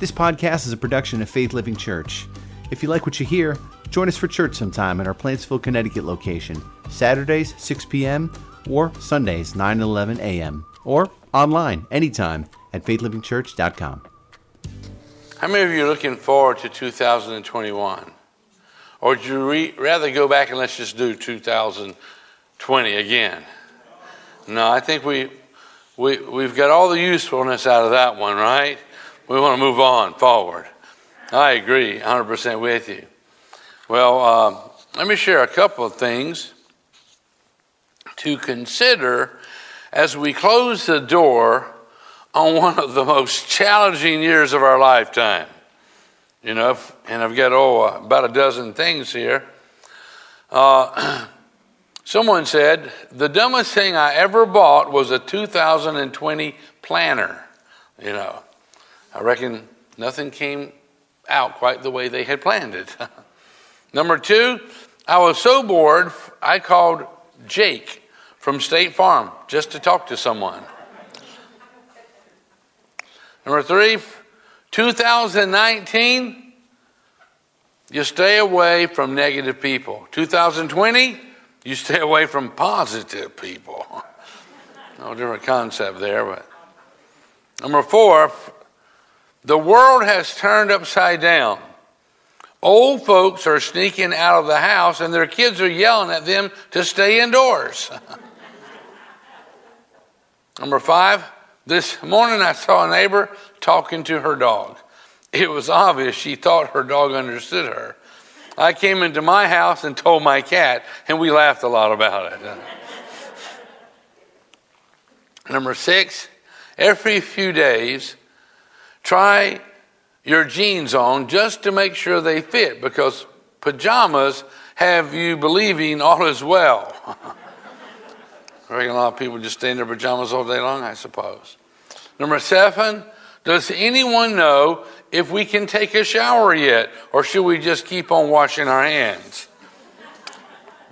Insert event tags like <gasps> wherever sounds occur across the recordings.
This podcast is a production of Faith Living Church. If you like what you hear, join us for church sometime at our Plantsville, Connecticut location, Saturdays 6 p.m. or Sundays 9 and 11 a.m. or online anytime at faithlivingchurch.com. How many of you are looking forward to 2021? Or would you re- rather go back and let's just do 2020 again? No, I think we, we, we've got all the usefulness out of that one, right? We want to move on forward. I agree 100% with you. Well, uh, let me share a couple of things to consider as we close the door on one of the most challenging years of our lifetime. You know, and I've got, oh, about a dozen things here. Uh, <clears throat> someone said, the dumbest thing I ever bought was a 2020 planner. You know, I reckon nothing came out quite the way they had planned it. <laughs> Number two, I was so bored, I called Jake from State Farm just to talk to someone. Number three, 2019, you stay away from negative people. 2020, you stay away from positive people. <laughs> No different concept there, but. Number four, the world has turned upside down. Old folks are sneaking out of the house and their kids are yelling at them to stay indoors. <laughs> Number five, this morning I saw a neighbor talking to her dog. It was obvious she thought her dog understood her. I came into my house and told my cat, and we laughed a lot about it. <laughs> Number six, every few days, try your jeans on just to make sure they fit because pajamas have you believing all is well. I <laughs> reckon a lot of people just stay in their pajamas all day long, I suppose. Number seven, does anyone know if we can take a shower yet, or should we just keep on washing our hands?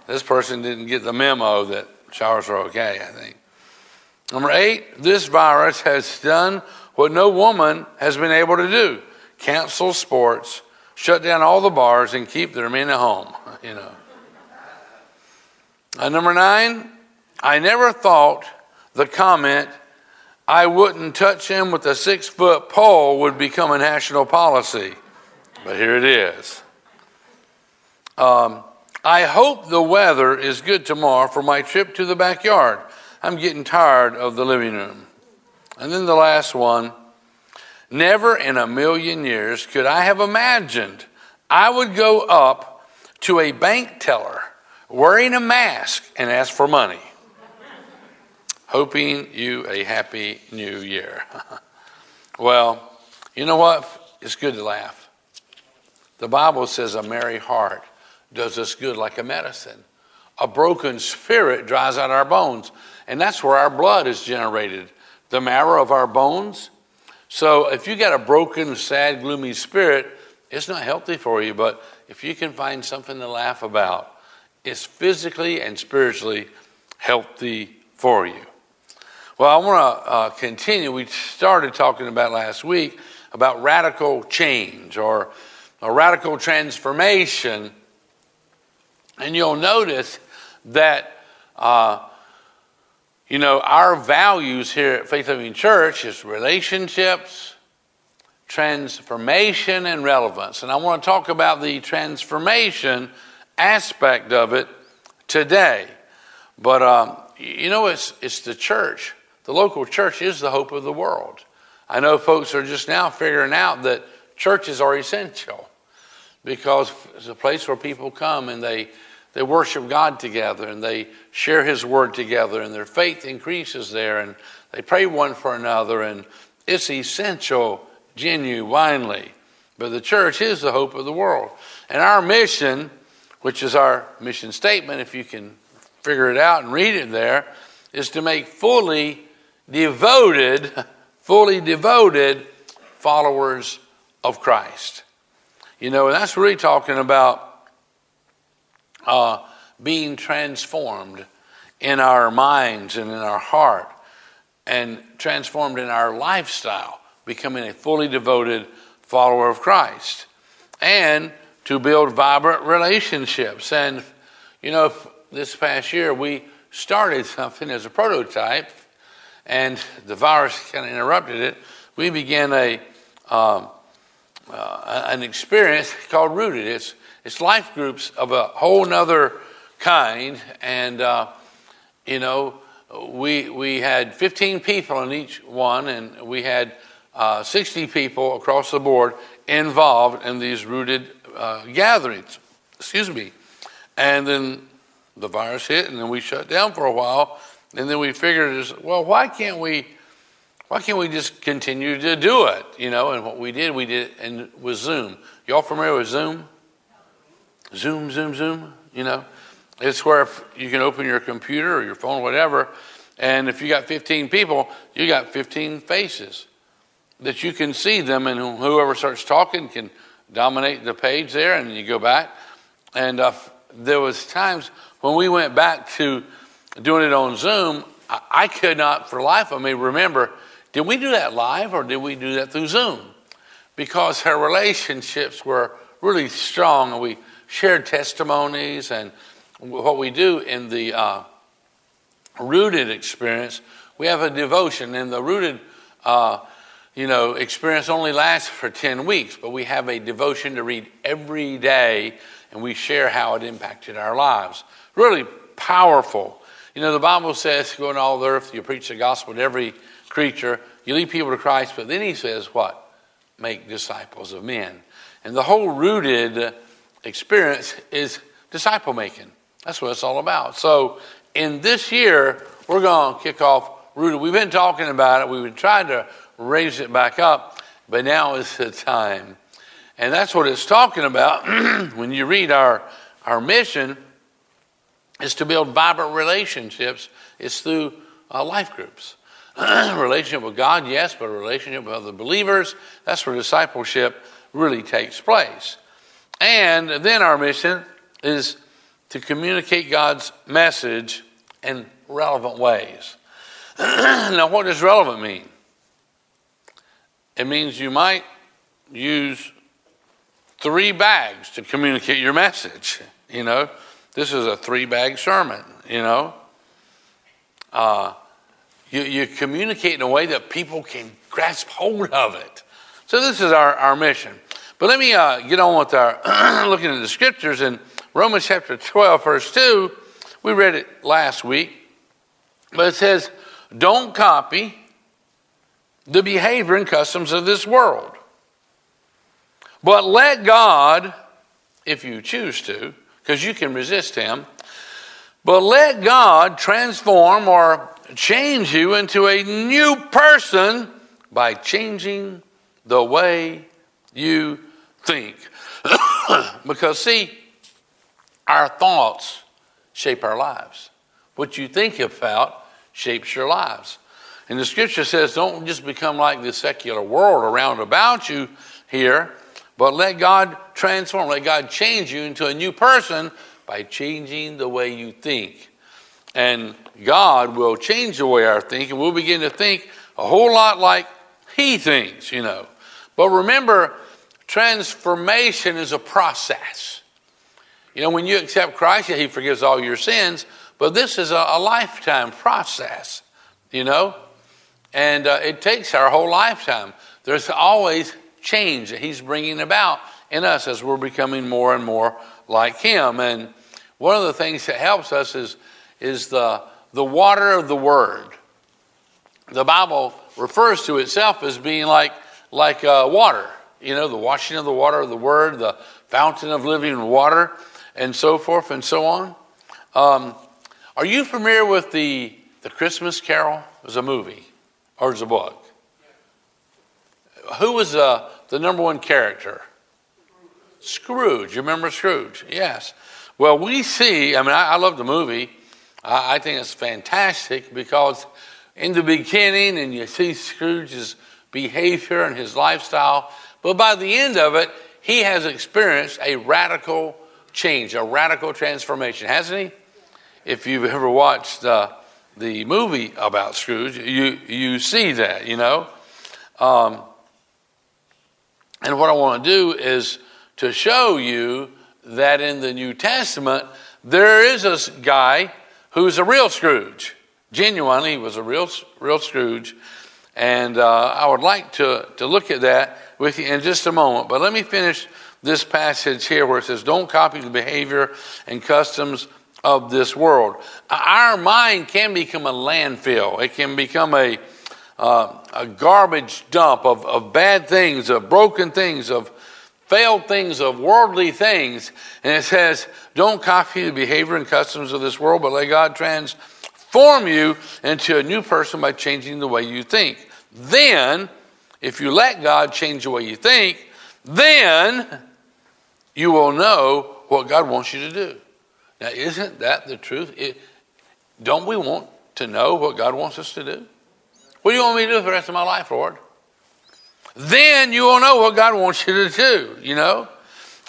This person didn't get the memo that showers are okay, I think. Number eight, this virus has done what no woman has been able to do cancel sports, shut down all the bars, and keep their men at home, <laughs> you know. And number nine, I never thought the comment, I wouldn't touch him with a six foot pole, would become a national policy. But here it is. Um, I hope the weather is good tomorrow for my trip to the backyard. I'm getting tired of the living room. And then the last one never in a million years could I have imagined I would go up to a bank teller wearing a mask and ask for money hoping you a happy new year. <laughs> well, you know what? It's good to laugh. The Bible says a merry heart does us good like a medicine. A broken spirit dries out our bones, and that's where our blood is generated, the marrow of our bones. So if you got a broken, sad, gloomy spirit, it's not healthy for you, but if you can find something to laugh about, it's physically and spiritually healthy for you. Well, I want to uh, continue. We started talking about last week about radical change or a radical transformation. And you'll notice that, uh, you know, our values here at Faith Living Church is relationships, transformation, and relevance. And I want to talk about the transformation aspect of it today. But, um, you know, it's, it's the church the local church is the hope of the world. I know folks are just now figuring out that churches are essential because it's a place where people come and they, they worship God together and they share His Word together and their faith increases there and they pray one for another and it's essential genuinely. But the church is the hope of the world. And our mission, which is our mission statement, if you can figure it out and read it there, is to make fully devoted, <laughs> fully devoted followers of Christ. You know, and that's really talking about uh, being transformed in our minds and in our heart and transformed in our lifestyle, becoming a fully devoted follower of Christ and to build vibrant relationships. And, you know, this past year we started something as a prototype, and the virus kind of interrupted it. We began a um, uh, an experience called Rooted. It's it's life groups of a whole nother kind, and uh, you know, we we had 15 people in each one, and we had uh, 60 people across the board involved in these rooted uh, gatherings. Excuse me, and then the virus hit, and then we shut down for a while, and then we figured, well, why can't we? Why can't we just continue to do it? You know, and what we did, we did, and with Zoom. Y'all familiar with Zoom? Zoom, Zoom, Zoom. You know, it's where you can open your computer or your phone, or whatever, and if you got 15 people, you got 15 faces that you can see them, and whoever starts talking can dominate the page there, and you go back. And uh, there was times when we went back to doing it on Zoom, I, I could not, for life of me, remember did we do that live or did we do that through Zoom? Because her relationships were really strong, and we shared testimonies and what we do in the uh, rooted experience. We have a devotion, and the rooted. Uh, you know, experience only lasts for 10 weeks, but we have a devotion to read every day and we share how it impacted our lives. Really powerful. You know, the Bible says, go into all the earth, you preach the gospel to every creature, you lead people to Christ, but then he says, what? Make disciples of men. And the whole rooted experience is disciple making. That's what it's all about. So, in this year, we're going to kick off rooted. We've been talking about it, we've been trying to raise it back up, but now is the time. And that's what it's talking about <clears throat> when you read our, our mission is to build vibrant relationships. It's through uh, life groups. <clears throat> relationship with God, yes, but a relationship with other believers. That's where discipleship really takes place. And then our mission is to communicate God's message in relevant ways. <clears throat> now, what does relevant mean? It means you might use three bags to communicate your message. You know, this is a three bag sermon, you know. Uh, you, you communicate in a way that people can grasp hold of it. So, this is our, our mission. But let me uh, get on with our <clears throat> looking at the scriptures in Romans chapter 12, verse 2. We read it last week, but it says, Don't copy the behavior and customs of this world. But let God, if you choose to, because you can resist Him, but let God transform or change you into a new person by changing the way you think. <coughs> because, see, our thoughts shape our lives. What you think about shapes your lives. And the scripture says, don't just become like the secular world around about you here, but let God transform, let God change you into a new person by changing the way you think. And God will change the way our think, and we'll begin to think a whole lot like He thinks, you know. But remember, transformation is a process. You know, when you accept Christ, He forgives all your sins, but this is a, a lifetime process, you know. And uh, it takes our whole lifetime. There's always change that He's bringing about in us as we're becoming more and more like Him. And one of the things that helps us is, is the, the water of the Word. The Bible refers to itself as being like, like uh, water, you know, the washing of the water of the Word, the fountain of living water, and so forth and so on. Um, are you familiar with the, the Christmas Carol? It was a movie. Or is a book? Who was uh, the number one character? Scrooge. You remember Scrooge? Yes. Well, we see, I mean, I, I love the movie. I, I, think it's fantastic because in the beginning, and you see Scrooge's behavior and his lifestyle, but by the end of it, he has experienced a radical change, a radical transformation, hasn't he? If you've ever watched uh, the movie about Scrooge, you, you see that, you know. Um, And what I want to do is to show you that in the New Testament, there is a guy who's a real Scrooge. Genuinely, he was a real, real Scrooge. And uh, I would like to, to look at that with you in just a moment. But let me finish this passage here where it says, Don't copy the behavior and customs of this world. Our mind can become a landfill, it can become a, uh, a garbage dump of, of bad things, of broken things, of failed things, of worldly things. And it says, Don't copy the behavior and customs of this world, but let God transform you into a new person by changing the way you think. Then, if you let God change the way you think, then you will know what God wants you to do. Now, isn't that the truth? It, don't we want to know what God wants us to do? What do you want me to do for the rest of my life, Lord? Then you will know what God wants you to do, you know?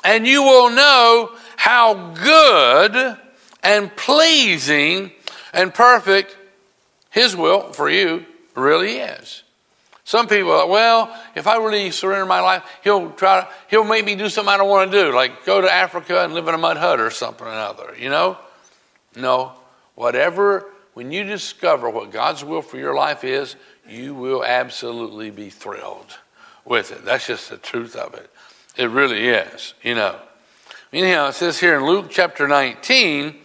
And you will know how good and pleasing and perfect His will for you really is. Some people are like, well, if I really surrender my life, he'll try to, he'll make me do something I don't want to do, like go to Africa and live in a mud hut or something or another, you know? No. Whatever, when you discover what God's will for your life is, you will absolutely be thrilled with it. That's just the truth of it. It really is, you know. Anyhow, it says here in Luke chapter 19,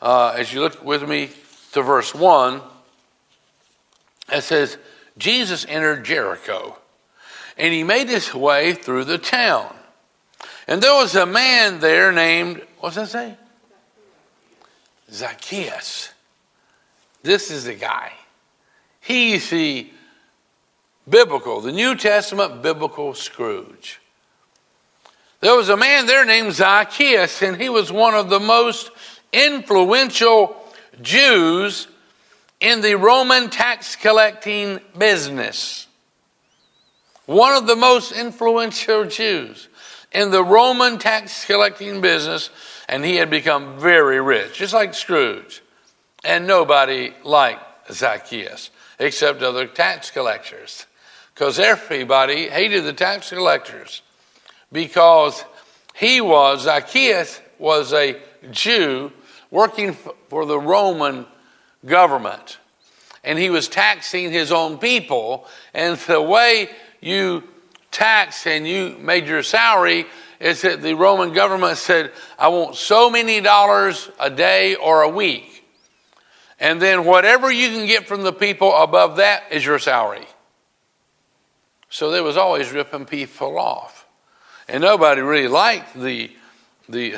uh, as you look with me to verse 1, it says, Jesus entered Jericho and he made his way through the town. And there was a man there named, what's that say? Zacchaeus. This is the guy. He's the biblical, the New Testament biblical Scrooge. There was a man there named Zacchaeus, and he was one of the most influential Jews in the Roman tax collecting business. One of the most influential Jews in the Roman tax collecting business, and he had become very rich, just like Scrooge. And nobody liked Zacchaeus except other tax collectors, because everybody hated the tax collectors because he was, Zacchaeus was a Jew working for the Roman government. And he was taxing his own people. And the way you tax and you made your salary is that the Roman government said, I want so many dollars a day or a week. And then whatever you can get from the people above that is your salary. So they was always ripping people off. And nobody really liked the, the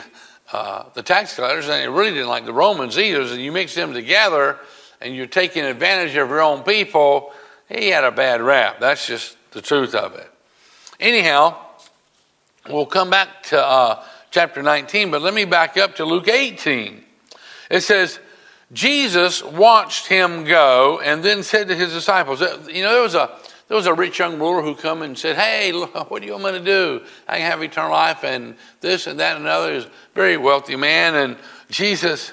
uh, the tax collectors, and he really didn't like the Romans either. And you mix them together, and you're taking advantage of your own people. He had a bad rap. That's just the truth of it. Anyhow, we'll come back to uh, chapter 19, but let me back up to Luke 18. It says, Jesus watched him go and then said to his disciples, you know, there was a there was a rich young ruler who come and said, Hey, <laughs> what do you want me to do? I can have eternal life and this and that and another. He's a very wealthy man. And Jesus,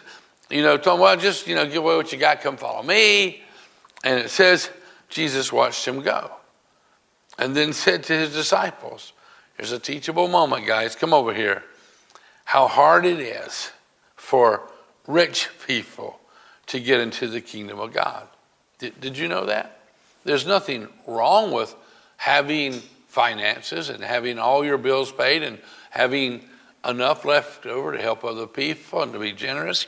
you know, told him, Well, just, you know, give away what you got, come follow me. And it says, Jesus watched him go. And then said to his disciples, Here's a teachable moment, guys. Come over here. How hard it is for rich people to get into the kingdom of God. Did, did you know that? There's nothing wrong with having finances and having all your bills paid and having enough left over to help other people and to be generous.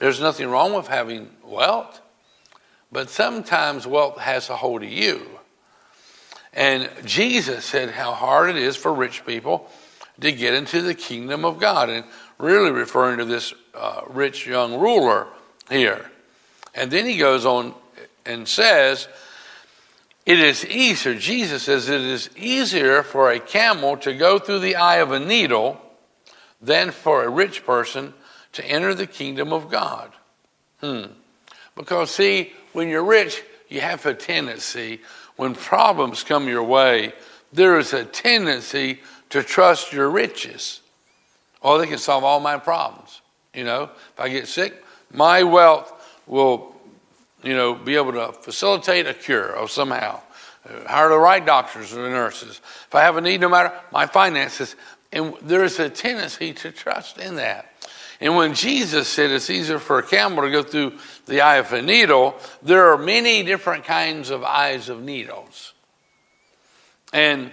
There's nothing wrong with having wealth. But sometimes wealth has a hold of you. And Jesus said how hard it is for rich people to get into the kingdom of God. And really referring to this uh, rich young ruler here. And then he goes on and says, it is easier, Jesus says, it is easier for a camel to go through the eye of a needle than for a rich person to enter the kingdom of God. Hmm. Because, see, when you're rich, you have a tendency, when problems come your way, there is a tendency to trust your riches. Oh, they can solve all my problems. You know, if I get sick, my wealth will you know, be able to facilitate a cure of somehow. hire the right doctors or nurses. If I have a need, no matter my finances. And there's a tendency to trust in that. And when Jesus said it's easier for a camel to go through the eye of a needle, there are many different kinds of eyes of needles. And,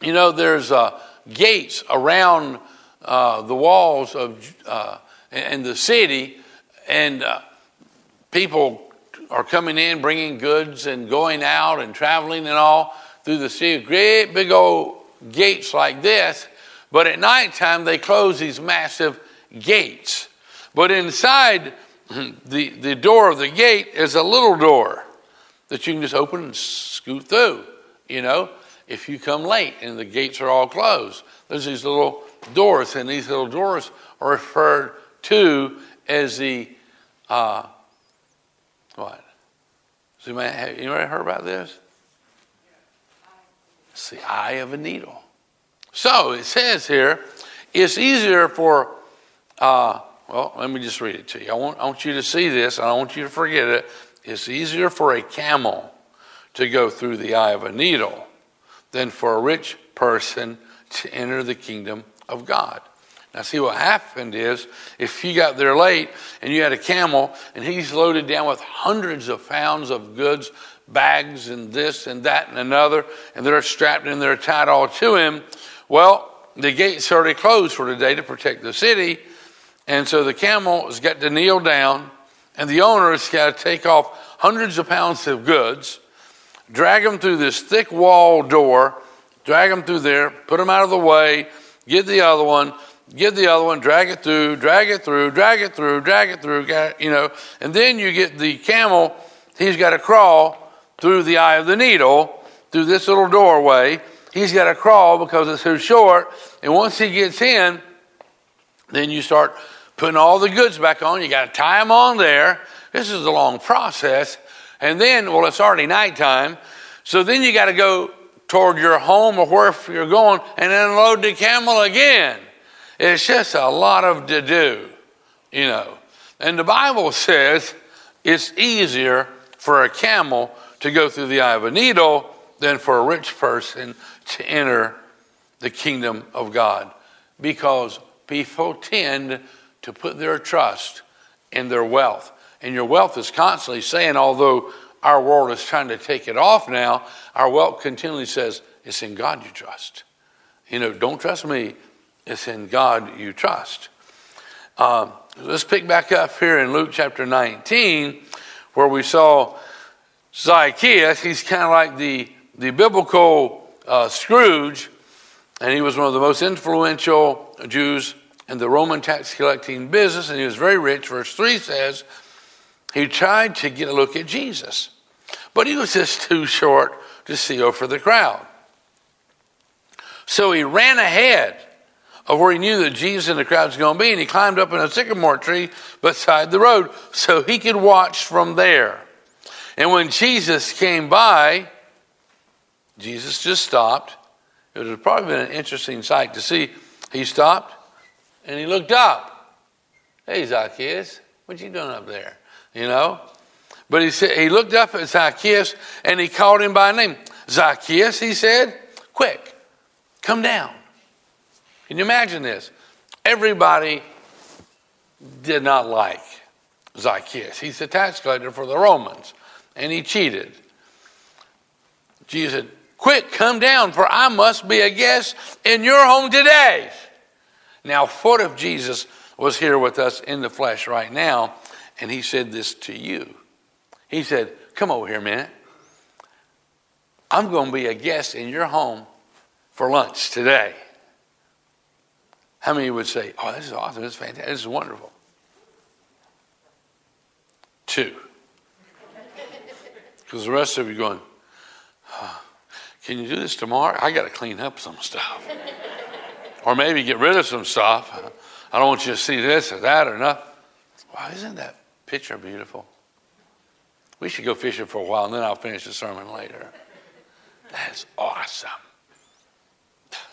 you know, there's uh, gates around uh, the walls of uh, in the city, and uh, people are coming in, bringing goods and going out and traveling and all through the city. Of great big old gates like this, but at nighttime they close these massive gates. But inside <clears throat> the, the door of the gate is a little door that you can just open and scoot through, you know, if you come late and the gates are all closed. There's these little doors, and these little doors are referred to as the, uh, what? So you have ever heard about this? It's the eye of a needle. So it says here, it's easier for uh, well, let me just read it to you. I want, I want you to see this, and I want you to forget it. It's easier for a camel to go through the eye of a needle than for a rich person to enter the kingdom of God. Now, see what happened is if you got there late and you had a camel and he's loaded down with hundreds of pounds of goods, bags, and this and that and another, and they're strapped and they're tied all to him, well, the gate's already closed for today to protect the city. And so the camel has got to kneel down, and the owner has got to take off hundreds of pounds of goods, drag them through this thick wall door, drag them through there, put them out of the way, get the other one, get the other one, drag it through, drag it through, drag it through, drag it through, you know, and then you get the camel, he's got to crawl through the eye of the needle, through this little doorway. He's got to crawl because it's too short, and once he gets in, then you start putting all the goods back on. You got to tie them on there. This is a long process. And then, well, it's already nighttime. So then you got to go toward your home or wherever you're going and unload the camel again. It's just a lot of to do, you know. And the Bible says it's easier for a camel to go through the eye of a needle than for a rich person to enter the kingdom of God because people tend to put their trust in their wealth. And your wealth is constantly saying, although our world is trying to take it off now, our wealth continually says, it's in God you trust. You know, don't trust me, it's in God you trust. Uh, let's pick back up here in Luke chapter 19, where we saw Zacchaeus. He's kind of like the, the biblical uh, Scrooge, and he was one of the most influential Jews in the Roman tax collecting business, and he was very rich. Verse 3 says, he tried to get a look at Jesus, but he was just too short to see over the crowd. So he ran ahead of where he knew that Jesus and the crowd was going to be, and he climbed up in a sycamore tree beside the road so he could watch from there. And when Jesus came by, Jesus just stopped. It would have probably been an interesting sight to see. He stopped, and he looked up. Hey, Zacchaeus, what you doing up there? You know? But he said he looked up at Zacchaeus and he called him by name. Zacchaeus, he said, quick, come down. Can you imagine this? Everybody did not like Zacchaeus. He's a tax collector for the Romans, and he cheated. Jesus said, Quick, come down, for I must be a guest in your home today. Now, what if Jesus was here with us in the flesh right now and he said this to you? He said, Come over here a minute. I'm going to be a guest in your home for lunch today. How many would say, Oh, this is awesome. This is fantastic. This is wonderful? Two. <laughs> Because the rest of you going, oh, Can you do this tomorrow? I got to clean up some stuff or maybe get rid of some stuff. I don't want you to see this or that or nothing. Wow, isn't that picture beautiful? We should go fishing for a while and then I'll finish the sermon later. That's awesome.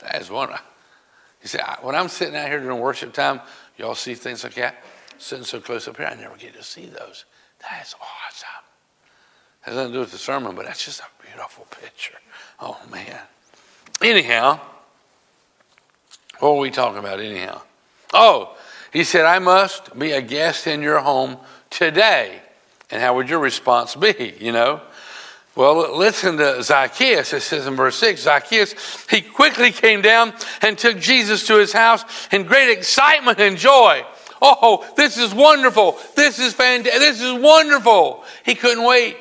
That is You see, when I'm sitting out here during worship time, y'all see things like that? Sitting so close up here, I never get to see those. That's awesome. Has nothing to do with the sermon, but that's just a beautiful picture. Oh, man. Anyhow, what were we talking about, anyhow? Oh, he said, I must be a guest in your home today. And how would your response be, you know? Well, listen to Zacchaeus. It says in verse 6 Zacchaeus, he quickly came down and took Jesus to his house in great excitement and joy. Oh, this is wonderful. This is fantastic. This is wonderful. He couldn't wait.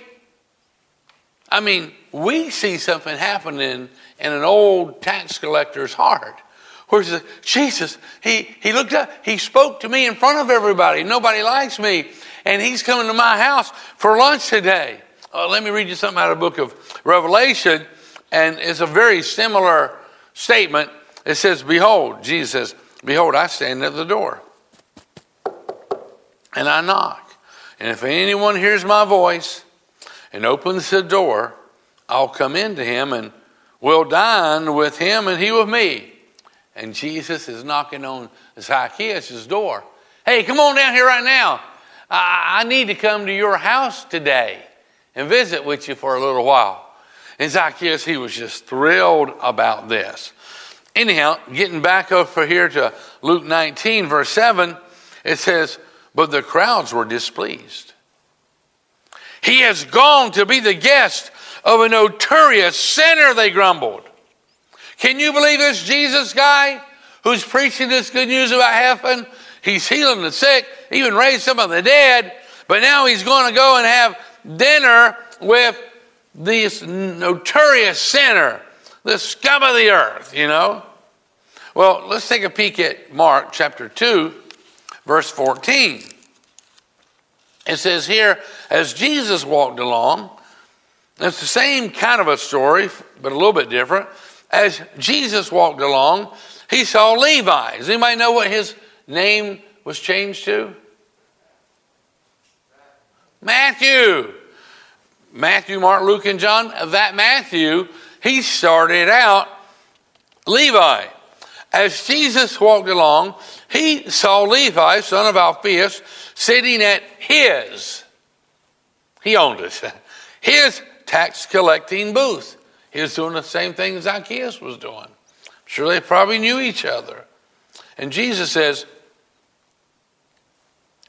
I mean, we see something happening in an old tax collector's heart. Where he says, Jesus, he, he looked up, he spoke to me in front of everybody. Nobody likes me. And he's coming to my house for lunch today. Uh, let me read you something out of the book of Revelation, and it's a very similar statement. It says, Behold, Jesus says, Behold, I stand at the door, and I knock. And if anyone hears my voice and opens the door, I'll come into him and we'll dine with him and he with me. And Jesus is knocking on Zacchaeus' door. Hey, come on down here right now. I, I need to come to your house today and visit with you for a little while. And Zacchaeus, he was just thrilled about this. Anyhow, getting back over here to Luke 19, verse 7, it says, But the crowds were displeased. He has gone to be the guest of a notorious sinner, they grumbled. Can you believe this Jesus guy who's preaching this good news about heaven? He's healing the sick, even raised some of the dead, but now he's going to go and have dinner with this notorious sinner, the scum of the earth, you know? Well, let's take a peek at Mark chapter 2, verse 14. It says here, as Jesus walked along, it's the same kind of a story, but a little bit different. As Jesus walked along, he saw Levi. Does anybody know what his name was changed to? Matthew. Matthew, Mark, Luke, and John. That Matthew, he started out Levi. As Jesus walked along, he saw Levi, son of Alphaeus, sitting at his, he owned it, <laughs> his tax collecting booth. He was doing the same thing Zacchaeus was doing. I'm sure they probably knew each other. And Jesus says,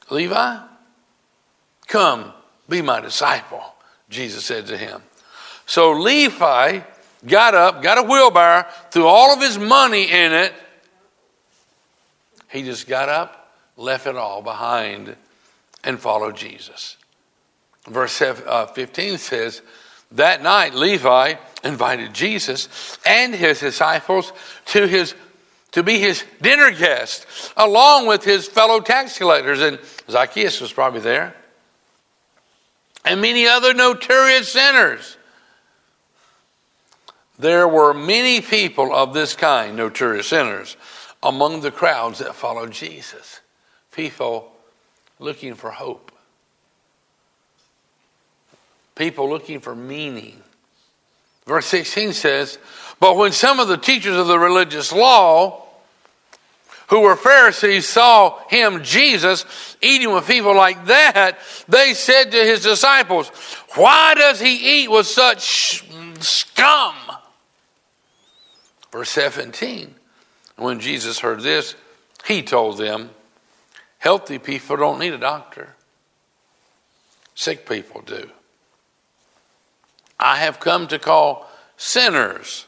Levi, come be my disciple, Jesus said to him. So Levi got up, got a wheelbarrow, threw all of his money in it. He just got up, left it all behind, and followed Jesus. Verse uh, 15 says, That night Levi invited Jesus and his disciples to his to be his dinner guest, along with his fellow tax collectors. And Zacchaeus was probably there and many other notorious sinners. There were many people of this kind, notorious sinners, among the crowds that followed Jesus. People looking for hope, people looking for meaning. Verse 16 says, But when some of the teachers of the religious law, who were Pharisees saw him, Jesus, eating with people like that, they said to his disciples, Why does he eat with such scum? Verse 17. When Jesus heard this, he told them, Healthy people don't need a doctor, sick people do. I have come to call sinners.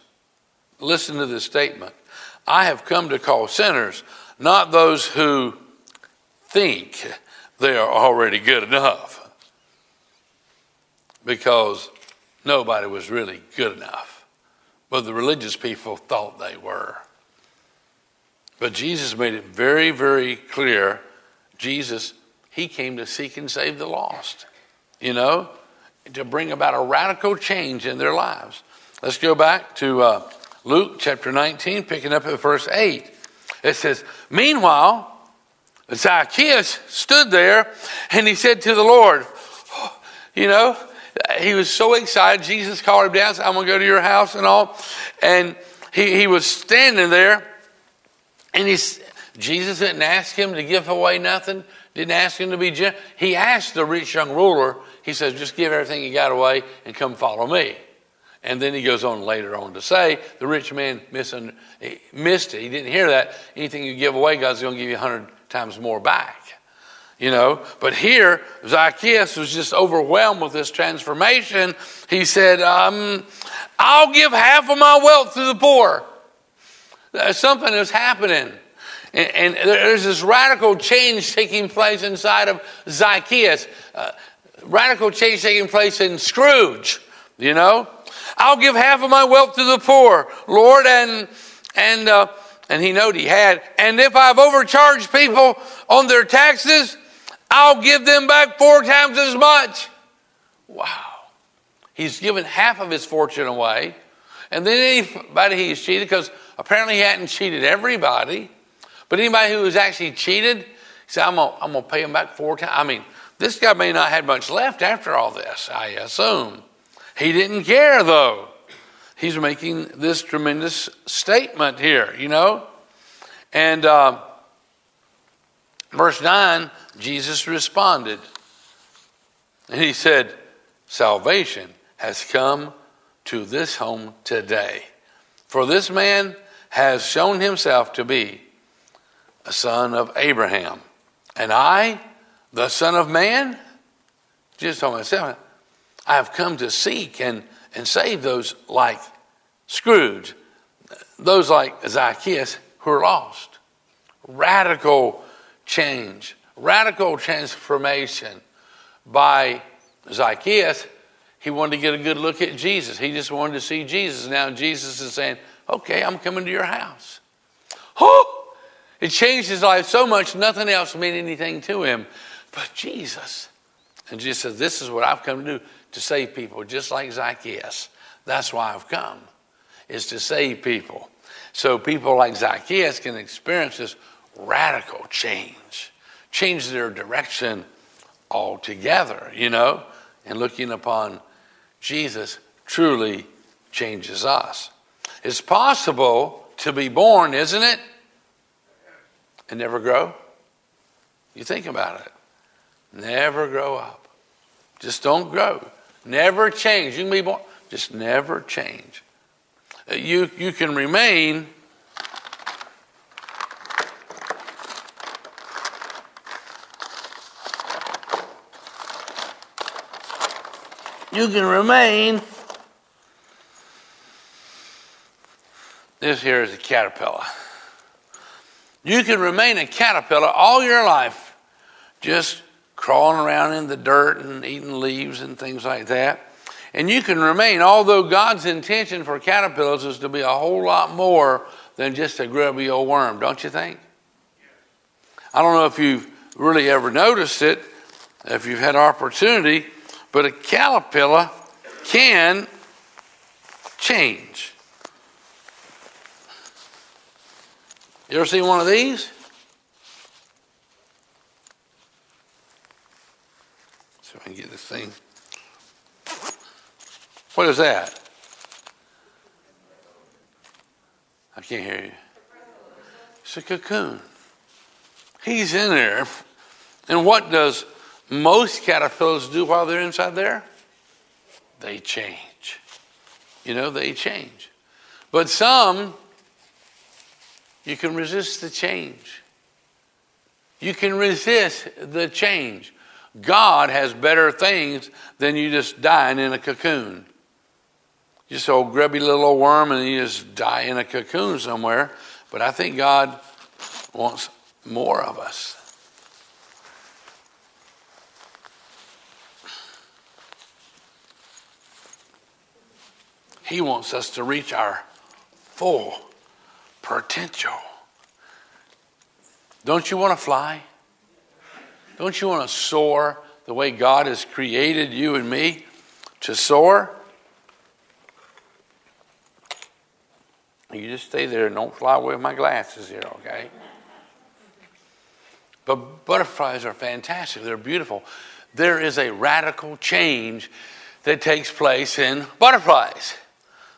Listen to this statement I have come to call sinners, not those who think they are already good enough. Because nobody was really good enough. But the religious people thought they were. But Jesus made it very, very clear Jesus, he came to seek and save the lost, you know, to bring about a radical change in their lives. Let's go back to uh, Luke chapter 19, picking up at verse 8. It says, Meanwhile, Zacchaeus stood there and he said to the Lord, <gasps> You know, he was so excited. Jesus called him down, said, I'm going to go to your house and all. And he, he was standing there and he's, Jesus didn't ask him to give away nothing, didn't ask him to be generous. He asked the rich young ruler, He says, just give everything you got away and come follow me. And then he goes on later on to say, the rich man missed it. He didn't hear that. Anything you give away, God's going to give you hundred times more back. You know, but here, Zacchaeus was just overwhelmed with this transformation. He said, um, I'll give half of my wealth to the poor. Something is happening. And, there's this radical change taking place inside of Zacchaeus. Uh, radical change taking place in Scrooge, you know? I'll give half of my wealth to the poor, Lord, and, and, uh, and he knowed he had. And if I've overcharged people on their taxes, I'll give them back four times as much. Wow. He's given half of his fortune away. And then anybody he's cheated, because apparently he hadn't cheated everybody, but anybody who was actually cheated, he said, I'm going to pay him back four times. I mean, this guy may not have much left after all this, I assume. He didn't care, though. He's making this tremendous statement here, you know? And uh, verse 9, Jesus responded. And he said, Salvation has come to this home today. For this man has shown himself to be a son of Abraham. And I, the Son of Man, just told myself, I have come to seek and, and save those like Scrooge, those like Zacchaeus who are lost. Radical change, radical transformation by Zacchaeus. He wanted to get a good look at Jesus. He just wanted to see Jesus. Now Jesus is saying, Okay, I'm coming to your house. Oh, it changed his life so much, nothing else meant anything to him but Jesus. And Jesus says, This is what I've come to do to save people, just like Zacchaeus. That's why I've come, is to save people. So people like Zacchaeus can experience this radical change, change their direction altogether, you know, and looking upon Jesus truly changes us. It's possible to be born, isn't it? And never grow? You think about it. Never grow up. Just don't grow. Never change. You can be born, just never change. Uh, you, you can remain you can remain this here is a caterpillar. You can remain a caterpillar all your life, just crawling around in the dirt and eating leaves and things like that. And you can remain, although God's intention for caterpillars is to be a whole lot more than just a grubby old worm, don't you think? I don't know if you've really ever noticed it, if you've had opportunity, but a caterpillar can change. You ever seen one of these? Can get this thing. What is that? I can't hear you. It's a cocoon. He's in there. And what does most caterpillars do while they're inside there? They change. You know, they change. But some, you can resist the change. You can resist the change. God has better things than you just dying in a cocoon. Just old grubby little old worm and you just die in a cocoon somewhere. But I think God wants more of us. He wants us to reach our full potential. Don't you want to fly? Don't you want to soar the way God has created you and me to soar? You just stay there and don't fly away with my glasses here, okay? But butterflies are fantastic. They're beautiful. There is a radical change that takes place in butterflies.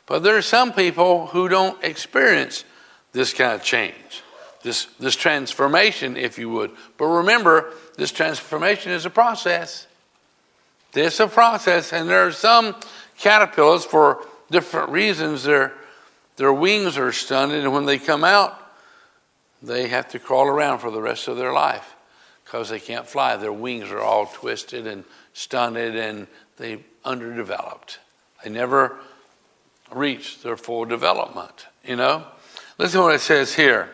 But there are some people who don't experience this kind of change, this, this transformation, if you would. But remember, this transformation is a process. It's a process, and there are some caterpillars for different reasons. Their their wings are stunted, and when they come out, they have to crawl around for the rest of their life because they can't fly. Their wings are all twisted and stunted, and they underdeveloped. They never reach their full development. You know, listen to what it says here.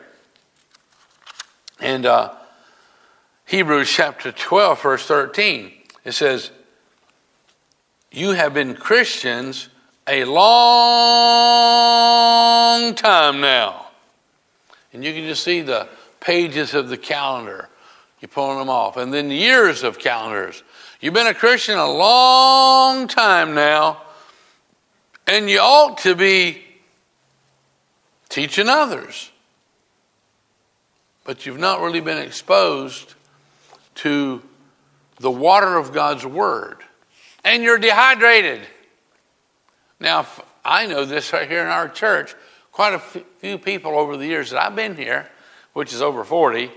And uh, Hebrews chapter 12, verse 13. It says, You have been Christians a long time now. And you can just see the pages of the calendar. You're pulling them off. And then years of calendars. You've been a Christian a long time now. And you ought to be teaching others. But you've not really been exposed to the water of God's Word. And you're dehydrated. Now, I know this right here in our church. Quite a few people over the years that I've been here, which is over 40,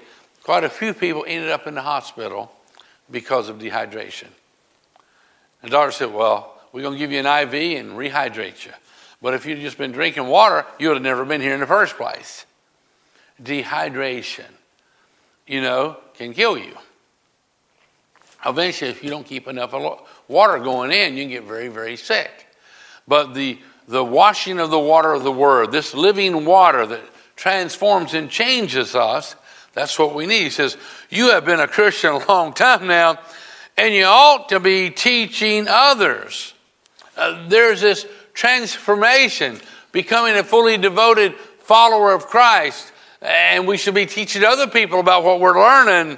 quite a few people ended up in the hospital because of dehydration. And the doctor said, Well, we're going to give you an IV and rehydrate you. But if you'd just been drinking water, you would have never been here in the first place. Dehydration, you know, can kill you. Eventually, if you don't keep enough water going in, you can get very, very sick. But the, the washing of the water of the Word, this living water that transforms and changes us, that's what we need. He says, You have been a Christian a long time now, and you ought to be teaching others. Uh, there's this transformation, becoming a fully devoted follower of Christ, and we should be teaching other people about what we're learning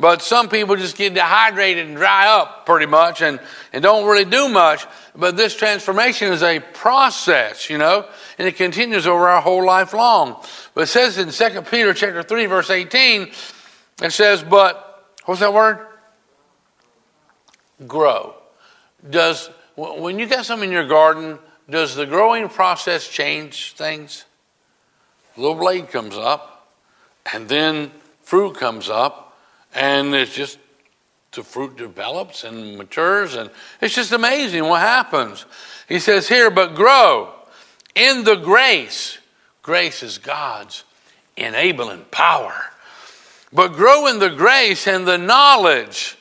but some people just get dehydrated and dry up pretty much and, and don't really do much. But this transformation is a process, you know, and it continues over our whole life long. But it says in 2 Peter chapter 3, verse 18, it says, but what's that word? Grow. Does when you got something in your garden, does the growing process change things? Little blade comes up, and then fruit comes up, and it's just the fruit develops and matures, and it's just amazing what happens. He says here, but grow in the grace. Grace is God's enabling power. But grow in the grace and the knowledge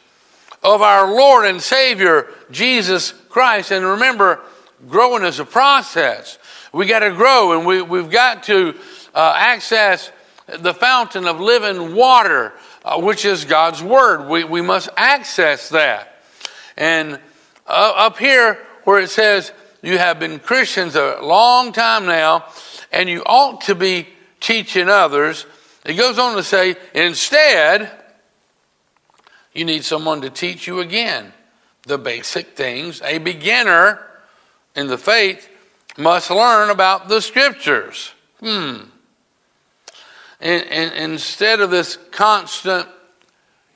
of our Lord and Savior, Jesus Christ. And remember, growing is a process. We got to grow and we, we've got to uh, access the fountain of living water uh, which is God's Word. We, we must access that. And uh, up here, where it says, You have been Christians a long time now, and you ought to be teaching others, it goes on to say, Instead, you need someone to teach you again the basic things a beginner in the faith must learn about the scriptures. Hmm. Instead of this constant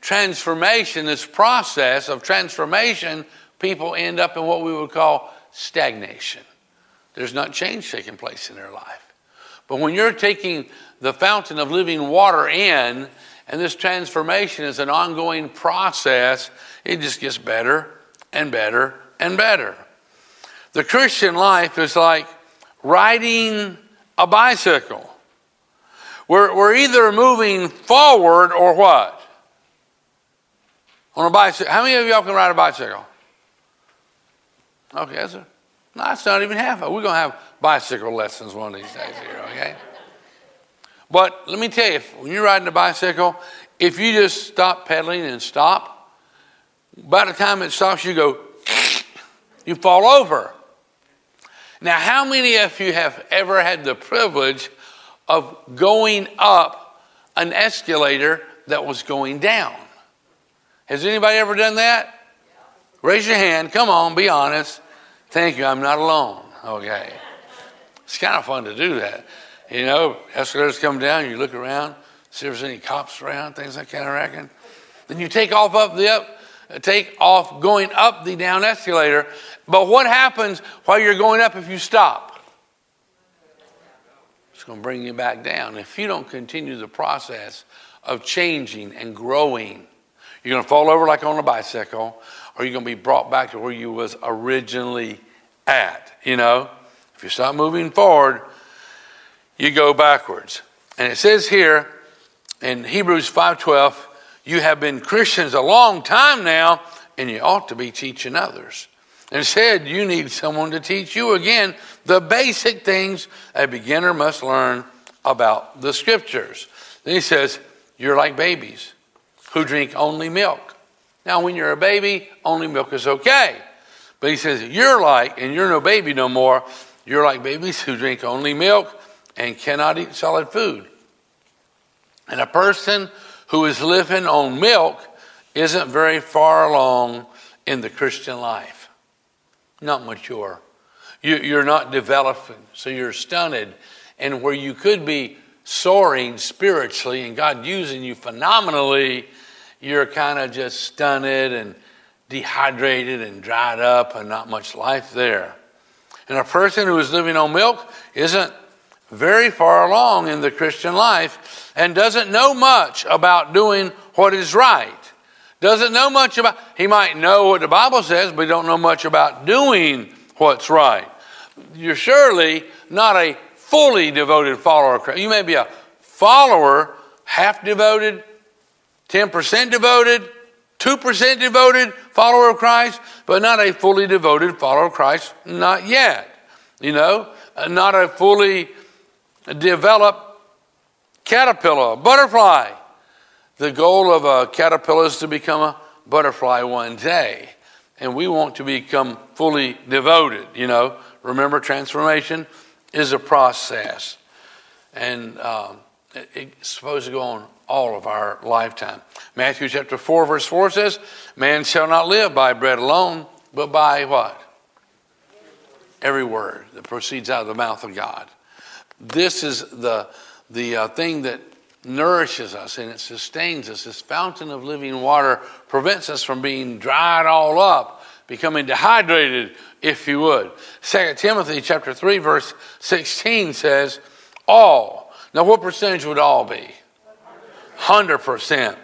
transformation, this process of transformation, people end up in what we would call stagnation. There's not change taking place in their life. But when you're taking the fountain of living water in, and this transformation is an ongoing process, it just gets better and better and better. The Christian life is like riding a bicycle. We're, we're either moving forward or what? On a bicycle. How many of y'all can ride a bicycle? Okay, that's a, no, that's not even half. We're going to have bicycle lessons one of these days here, okay? But let me tell you, when you're riding a bicycle, if you just stop pedaling and stop, by the time it stops, you go, <sniffs> you fall over. Now, how many of you have ever had the privilege of going up an escalator that was going down. Has anybody ever done that? Raise your hand. Come on, be honest. Thank you. I'm not alone. Okay. It's kind of fun to do that. You know, escalators come down, you look around, see if there's any cops around, things like that, I reckon. Then you take off up the up, uh, take off going up the down escalator. But what happens while you're going up if you stop? It's going to bring you back down. If you don't continue the process of changing and growing, You're going to fall over like on a bicycle, or you're going to be brought back to where you was originally at. You know, if you stop moving forward, you go backwards. And it says here in Hebrews 5:12, you have been Christians a long time now, and you ought to be teaching others. Instead, you need someone to teach you again the basic things a beginner must learn about the scriptures. Then he says, You're like babies who drink only milk. Now, when you're a baby, only milk is okay. But he says, You're like, and you're no baby no more, you're like babies who drink only milk and cannot eat solid food. And a person who is living on milk isn't very far along in the Christian life. Not mature. You, are not developing, so you're stunted. And where you could be soaring spiritually and God using you phenomenally, you're kind of just stunted and dehydrated and dried up and not much life there. And a person who is living on milk isn't very far along in the Christian life and doesn't know much about doing what is right. Doesn't know much about, he might know what the Bible says, but he don't know much about doing what's right. You're surely not a fully devoted follower of Christ. You may be a follower, half devoted, 10% devoted, 2% devoted follower of Christ, but not a fully devoted follower of Christ, not yet. You know, uh, not a fully developed caterpillar, butterfly. The goal of a caterpillar is to become a butterfly one day. And we want to become fully devoted, you know. Remember, transformation is a process. And um, it's supposed to go on all of our lifetime. Matthew chapter 4, verse 4 says, Man shall not live by bread alone, but by what? Every word that proceeds out of the mouth of God. This is the, the uh, thing that nourishes us and it sustains us. This fountain of living water prevents us from being dried all up, becoming dehydrated, if you would. 2 Timothy chapter 3, verse 16 says, all. Now, what percentage would all be? 100%.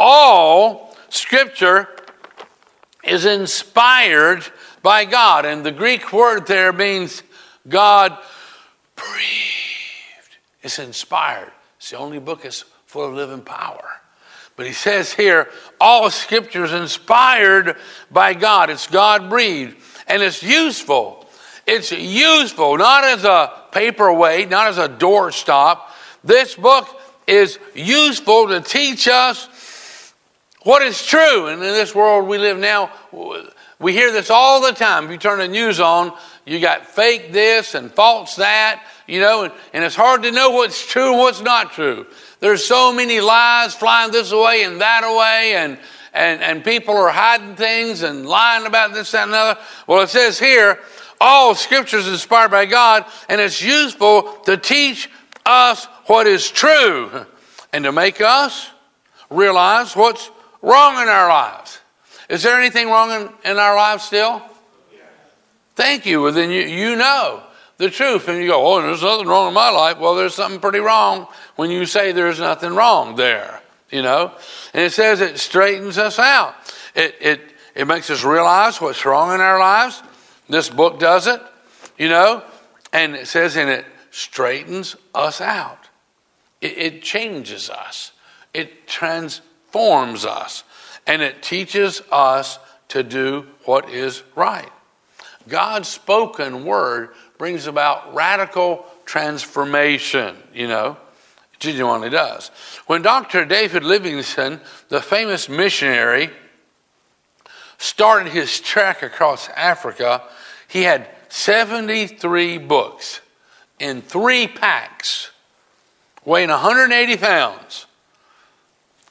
All scripture is inspired by God. And the Greek word there means God breathed. It's inspired. It's the only book that's full of living power. But he says here, all scripture is inspired by God. It's God breathed. And it's useful. It's useful, not as a paperweight, not as a doorstop. This book is useful to teach us what is true. And in this world we live now, we hear this all the time. If you turn the news on, you got fake this and false that, you know, and, and it's hard to know what's true and what's not true. There's so many lies flying this way and that way, and, and, and people are hiding things and lying about this, that, and another. Well, it says here, all scripture is inspired by God, and it's useful to teach us what is true and to make us realize what's wrong in our lives. Is there anything wrong in, in our lives still? Thank you. Well, then you, you know the truth. And you go, oh, there's nothing wrong in my life. Well, there's something pretty wrong when you say there's nothing wrong there, you know? And it says it straightens us out. It, it, it makes us realize what's wrong in our lives. This book does it, you know? And it says, and it straightens us out. It, it changes us. It transforms us and it teaches us to do what is right. God's spoken word brings about radical transformation, you know. Genuinely does. When Dr. David Livingstone, the famous missionary, started his trek across Africa, he had 73 books in three packs, weighing 180 pounds.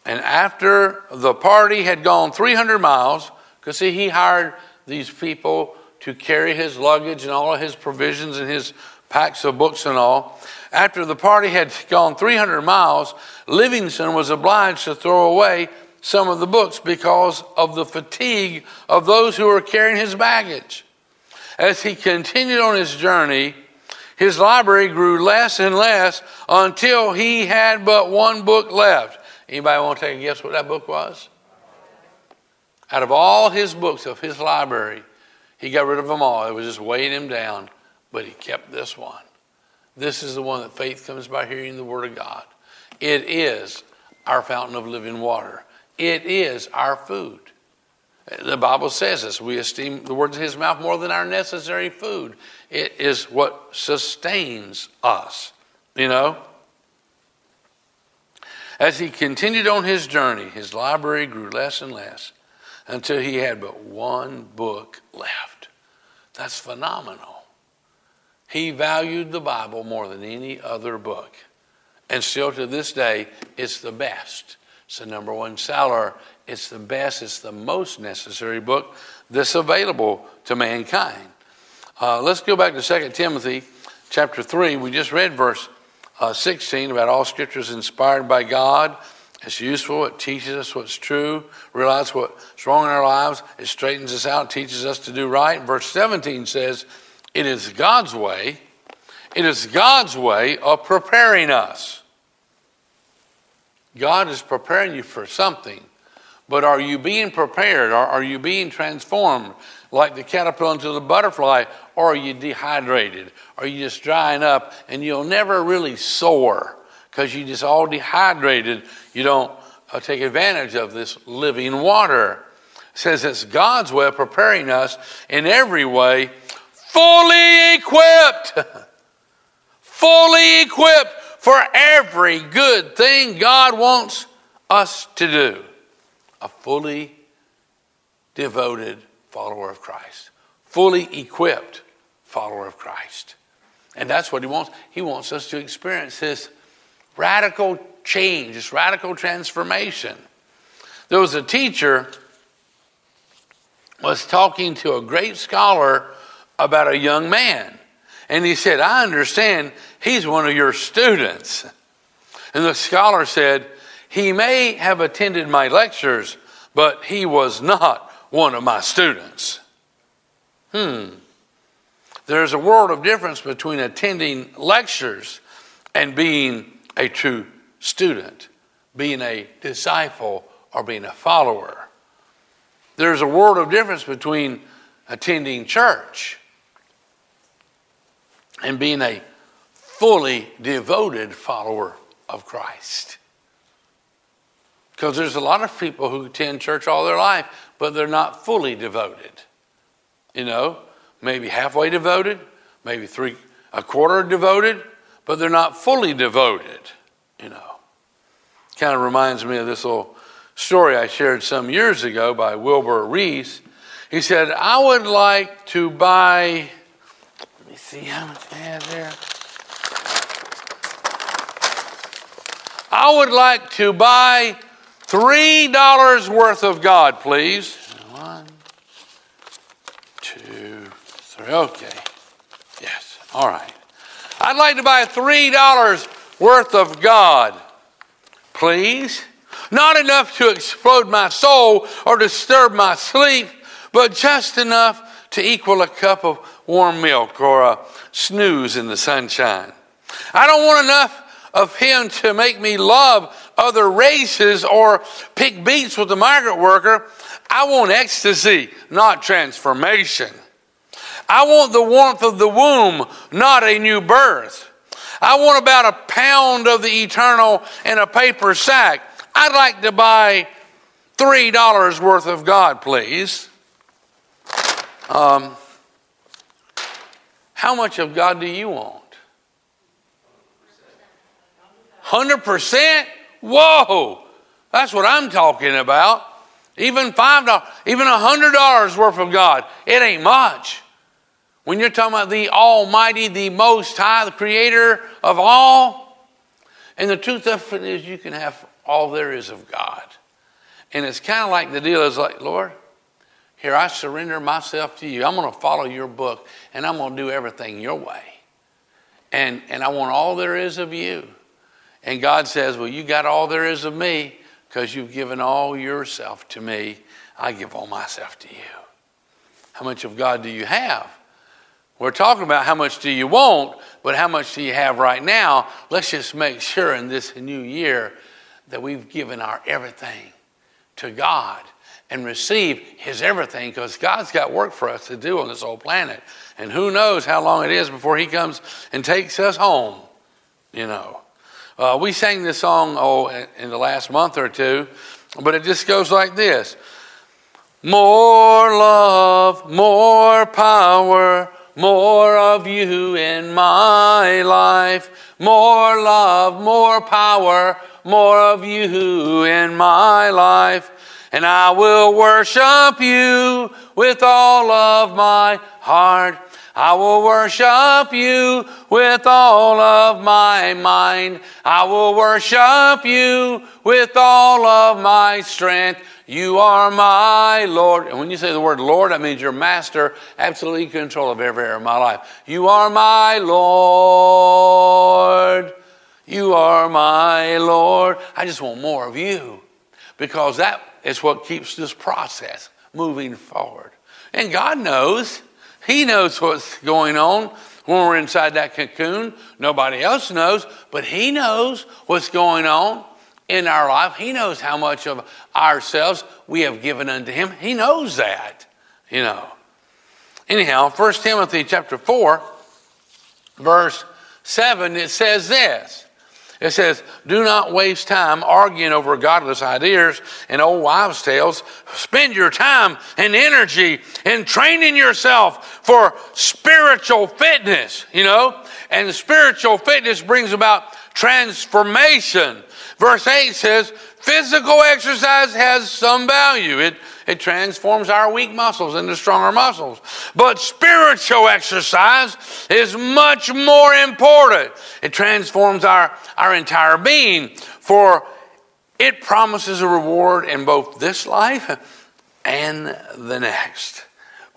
And after the party had gone 300 miles, because see, he hired these people to carry his luggage and all of his provisions and his packs of books and all. After the party had gone 300 miles, Livingstone was obliged to throw away some of the books because of the fatigue of those who were carrying his baggage. As he continued on his journey, his library grew less and less until he had but one book left. Anybody want to take a guess what that book was? Out of all his books of his library, he got rid of them all. It was just weighing him down, but he kept this one. This is the one that faith comes by hearing the Word of God. It is our fountain of living water. It is our food. The Bible says this. We esteem the words of his mouth more than our necessary food. It is what sustains us, you know? As he continued on his journey, his library grew less and less until he had but one book left. That's phenomenal. He valued the Bible more than any other book. And still to this day, it's the best. It's the number one seller. It's the best, it's the most necessary book that's available to mankind. Uh, let's go back to 2 Timothy chapter 3. We just read verse uh, 16 about all scriptures inspired by God. It's useful. It teaches us what's true, realize what's wrong in our lives. It straightens us out, teaches us to do right. Verse 17 says, It is God's way. It is God's way of preparing us. God is preparing you for something. But are you being prepared? Are, are you being transformed like the caterpillar into the butterfly? Or are you dehydrated? Are you just drying up and you'll never really soar because you're just all dehydrated? You don't uh, take advantage of this living water. It says it's God's way of preparing us in every way, fully equipped. fully equipped for every good thing God wants us to do a fully devoted follower of Christ, fully equipped follower of Christ. And that's what he wants. He wants us to experience this radical change, this radical transformation. There was a teacher was talking to a great scholar about a young man. And he said, I understand he's one of your students. And the scholar said, he may have attended my lectures, but he was not one of my students. Hmm. There's a world of difference between attending lectures and being a true student, being a disciple, or being a follower. There's a world of difference between attending church and being a fully devoted follower of Christ. Because there's a lot of people who attend church all their life, but they're not fully devoted. You know, maybe halfway devoted, maybe three, a quarter devoted, but they're not fully devoted. You know, kind of reminds me of this little story I shared some years ago by Wilbur Rees. He said, I would like to buy, see how much I have there. I would like to buy Three dollars worth of God, please. One, two, three. Okay. Yes. All right. I'd like to buy three dollars worth of God, please. Not enough to explode my soul or disturb my sleep, but just enough to equal a cup of warm milk or a snooze in the sunshine. I don't want enough of Him to make me love other races or pick beets with the migrant worker. I want ecstasy, not transformation. I want the warmth of the womb, not a new birth. I want about a pound of the eternal in a paper sack. I'd like to buy $3 worth of God, please. Um, how much of God do you want? 100%? Whoa! That's what I'm talking about. Even $5, even $100 worth of God, it ain't much. When you're talking about the Almighty, the Most High, the Creator of all, and the truth of it is you can have all there is of God. And it's kind of like the deal is like, Lord, here I surrender myself to you. I'm going to follow your book and I'm going to do everything your way. And, and I want all there is of you. And God says, Well, you got all there is of me because you've given all yourself to me. I give all myself to you. How much of God do you have? We're talking about how much do you want, but how much do you have right now? Let's just make sure in this new year that we've given our everything to God and receive His everything because God's got work for us to do on this whole planet. And who knows how long it is before He comes and takes us home, you know. Uh, we sang this song, oh, in the last month or two, but it just goes like this More love, more power, more of you in my life. More love, more power, more of you in my life. And I will worship you with all of my heart. I will worship you with all of my mind. I will worship you with all of my strength. You are my Lord. And when you say the word Lord, that means your master, absolutely in control of every area of my life. You are my Lord. You are my Lord. I just want more of you because that is what keeps this process moving forward. And God knows. He knows what's going on when we're inside that cocoon. Nobody else knows, but He knows what's going on in our life. He knows how much of ourselves we have given unto Him. He knows that, you know. Anyhow, 1 Timothy chapter 4, verse 7, it says this. It says, Do not waste time arguing over godless ideas and old wives' tales. Spend your time and energy in training yourself for spiritual fitness, you know? And spiritual fitness brings about transformation. Verse 8 says, Physical exercise has some value. It it transforms our weak muscles into stronger muscles. But spiritual exercise is much more important. It transforms our, our entire being, for it promises a reward in both this life and the next.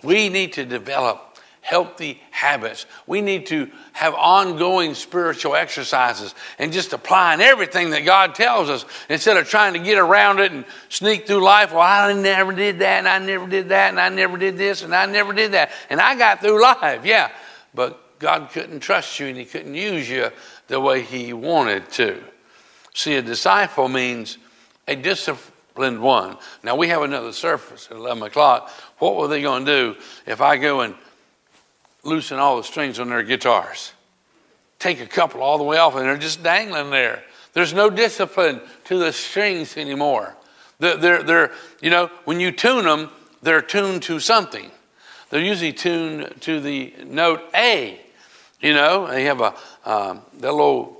We need to develop healthy habits. We need to have ongoing spiritual exercises and just applying everything that God tells us instead of trying to get around it and sneak through life. Well, I never did that, and I never did that, and I never did this, and I never did that. And I got through life, yeah. But God couldn't trust you and He couldn't use you the way He wanted to. See, a disciple means a disciplined one. Now, we have another service at 11 o'clock. What were they going to do if I go and loosen all the strings on their guitars. Take a couple all the way off, and they're just dangling there. There's no discipline to the strings anymore. They're, they're, they're, you know, when you tune them, they're tuned to something. They're usually tuned to the note A. You know, they have a um, that little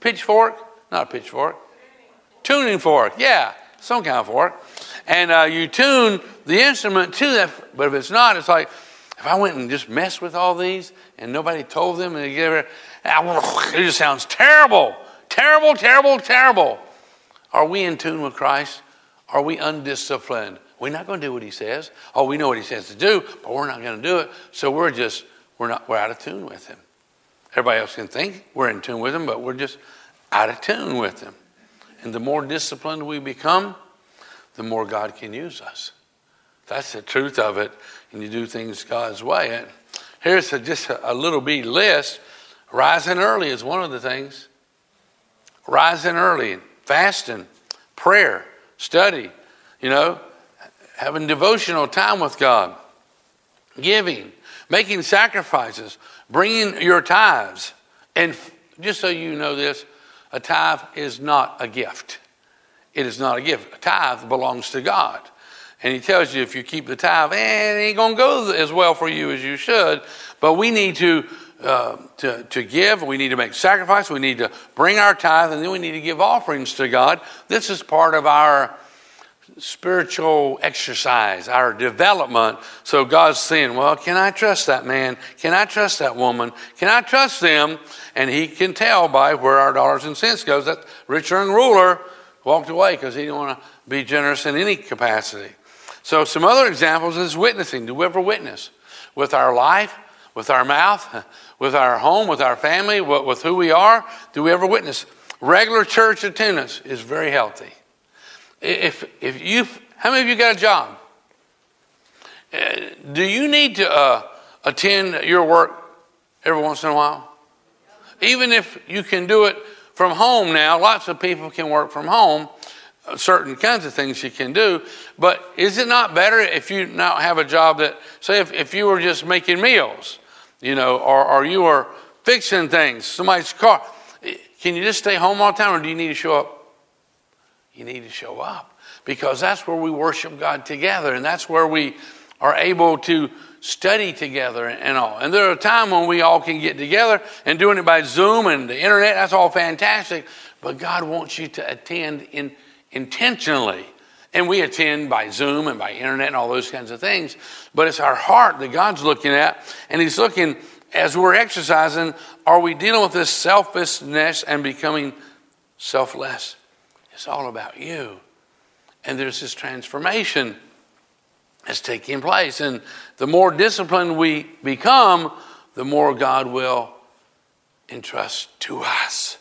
pitchfork, not a pitchfork, tuning fork. Yeah, some kind of fork and uh, you tune the instrument to that. But if it's not, it's like if I went and just messed with all these and nobody told them, and they give it, <laughs> it just sounds terrible, terrible, terrible, terrible. Are we in tune with Christ? Are we undisciplined? We're not going to do what He says. Oh, we know what He says to do, but we're not going to do it. So we're just we're not we're out of tune with Him. Everybody else can think we're in tune with Him, but we're just out of tune with Him. And the more disciplined we become, the more God can use us. That's the truth of it, and you do things God's way. And here's a, just a, a little bit list. Rising early is one of the things. Rising early, fasting, prayer, study, you know, having devotional time with God, giving, making sacrifices, bringing your tithes. And just so you know this, a tithe is not a gift. It is not a gift. A tithe belongs to God. And he tells you if you keep the tithe, eh, it ain't going to go as well for you as you should. But we need to, uh, to, to give. We need to make sacrifice. We need to bring our tithe, and then we need to give offerings to God. This is part of our spiritual exercise, our development. So God's saying, well, can I trust that man? Can I trust that woman? Can I trust them? And he can tell by where our dollars and cents goes. That rich young ruler walked away because he didn't want to be generous in any capacity. So, some other examples is witnessing. Do we ever witness? With our life, with our mouth, <laughs> with our home, with our family, with who we are? Do we ever witness? Regular church attendance is very healthy. If, if you, how many of you got a job? Uh, do you need to uh, attend your work every once in a while? Even if you can do it from home now, lots of people can work from home. Uh, certain kinds of things you can do. But is it not better if you now have a job that, say, if, if you were just making meals, you know, or, or you were fixing things, somebody's car, can you just stay home all the time or do you need to show up? You need to show up because that's where we worship God together and that's where we are able to study together and all. And there are times when we all can get together and doing it by Zoom and the internet, that's all fantastic. But God wants you to attend in, intentionally. And we attend by Zoom and by internet and all those kinds of things. But it's our heart that God's looking at. And He's looking, as we're exercising, are we dealing with this selfishness and becoming selfless? It's all about you. And there's this transformation that's taking place. And the more disciplined we become, the more God will entrust to us.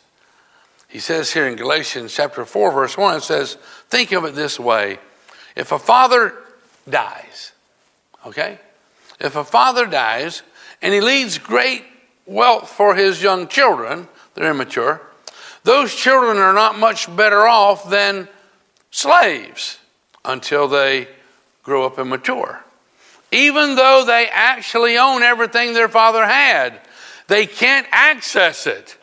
He says here in Galatians chapter 4, verse 1, it says, Think of it this way. If a father dies, okay? If a father dies and he leaves great wealth for his young children, they're immature, those children are not much better off than slaves until they grow up and mature. Even though they actually own everything their father had, they can't access it.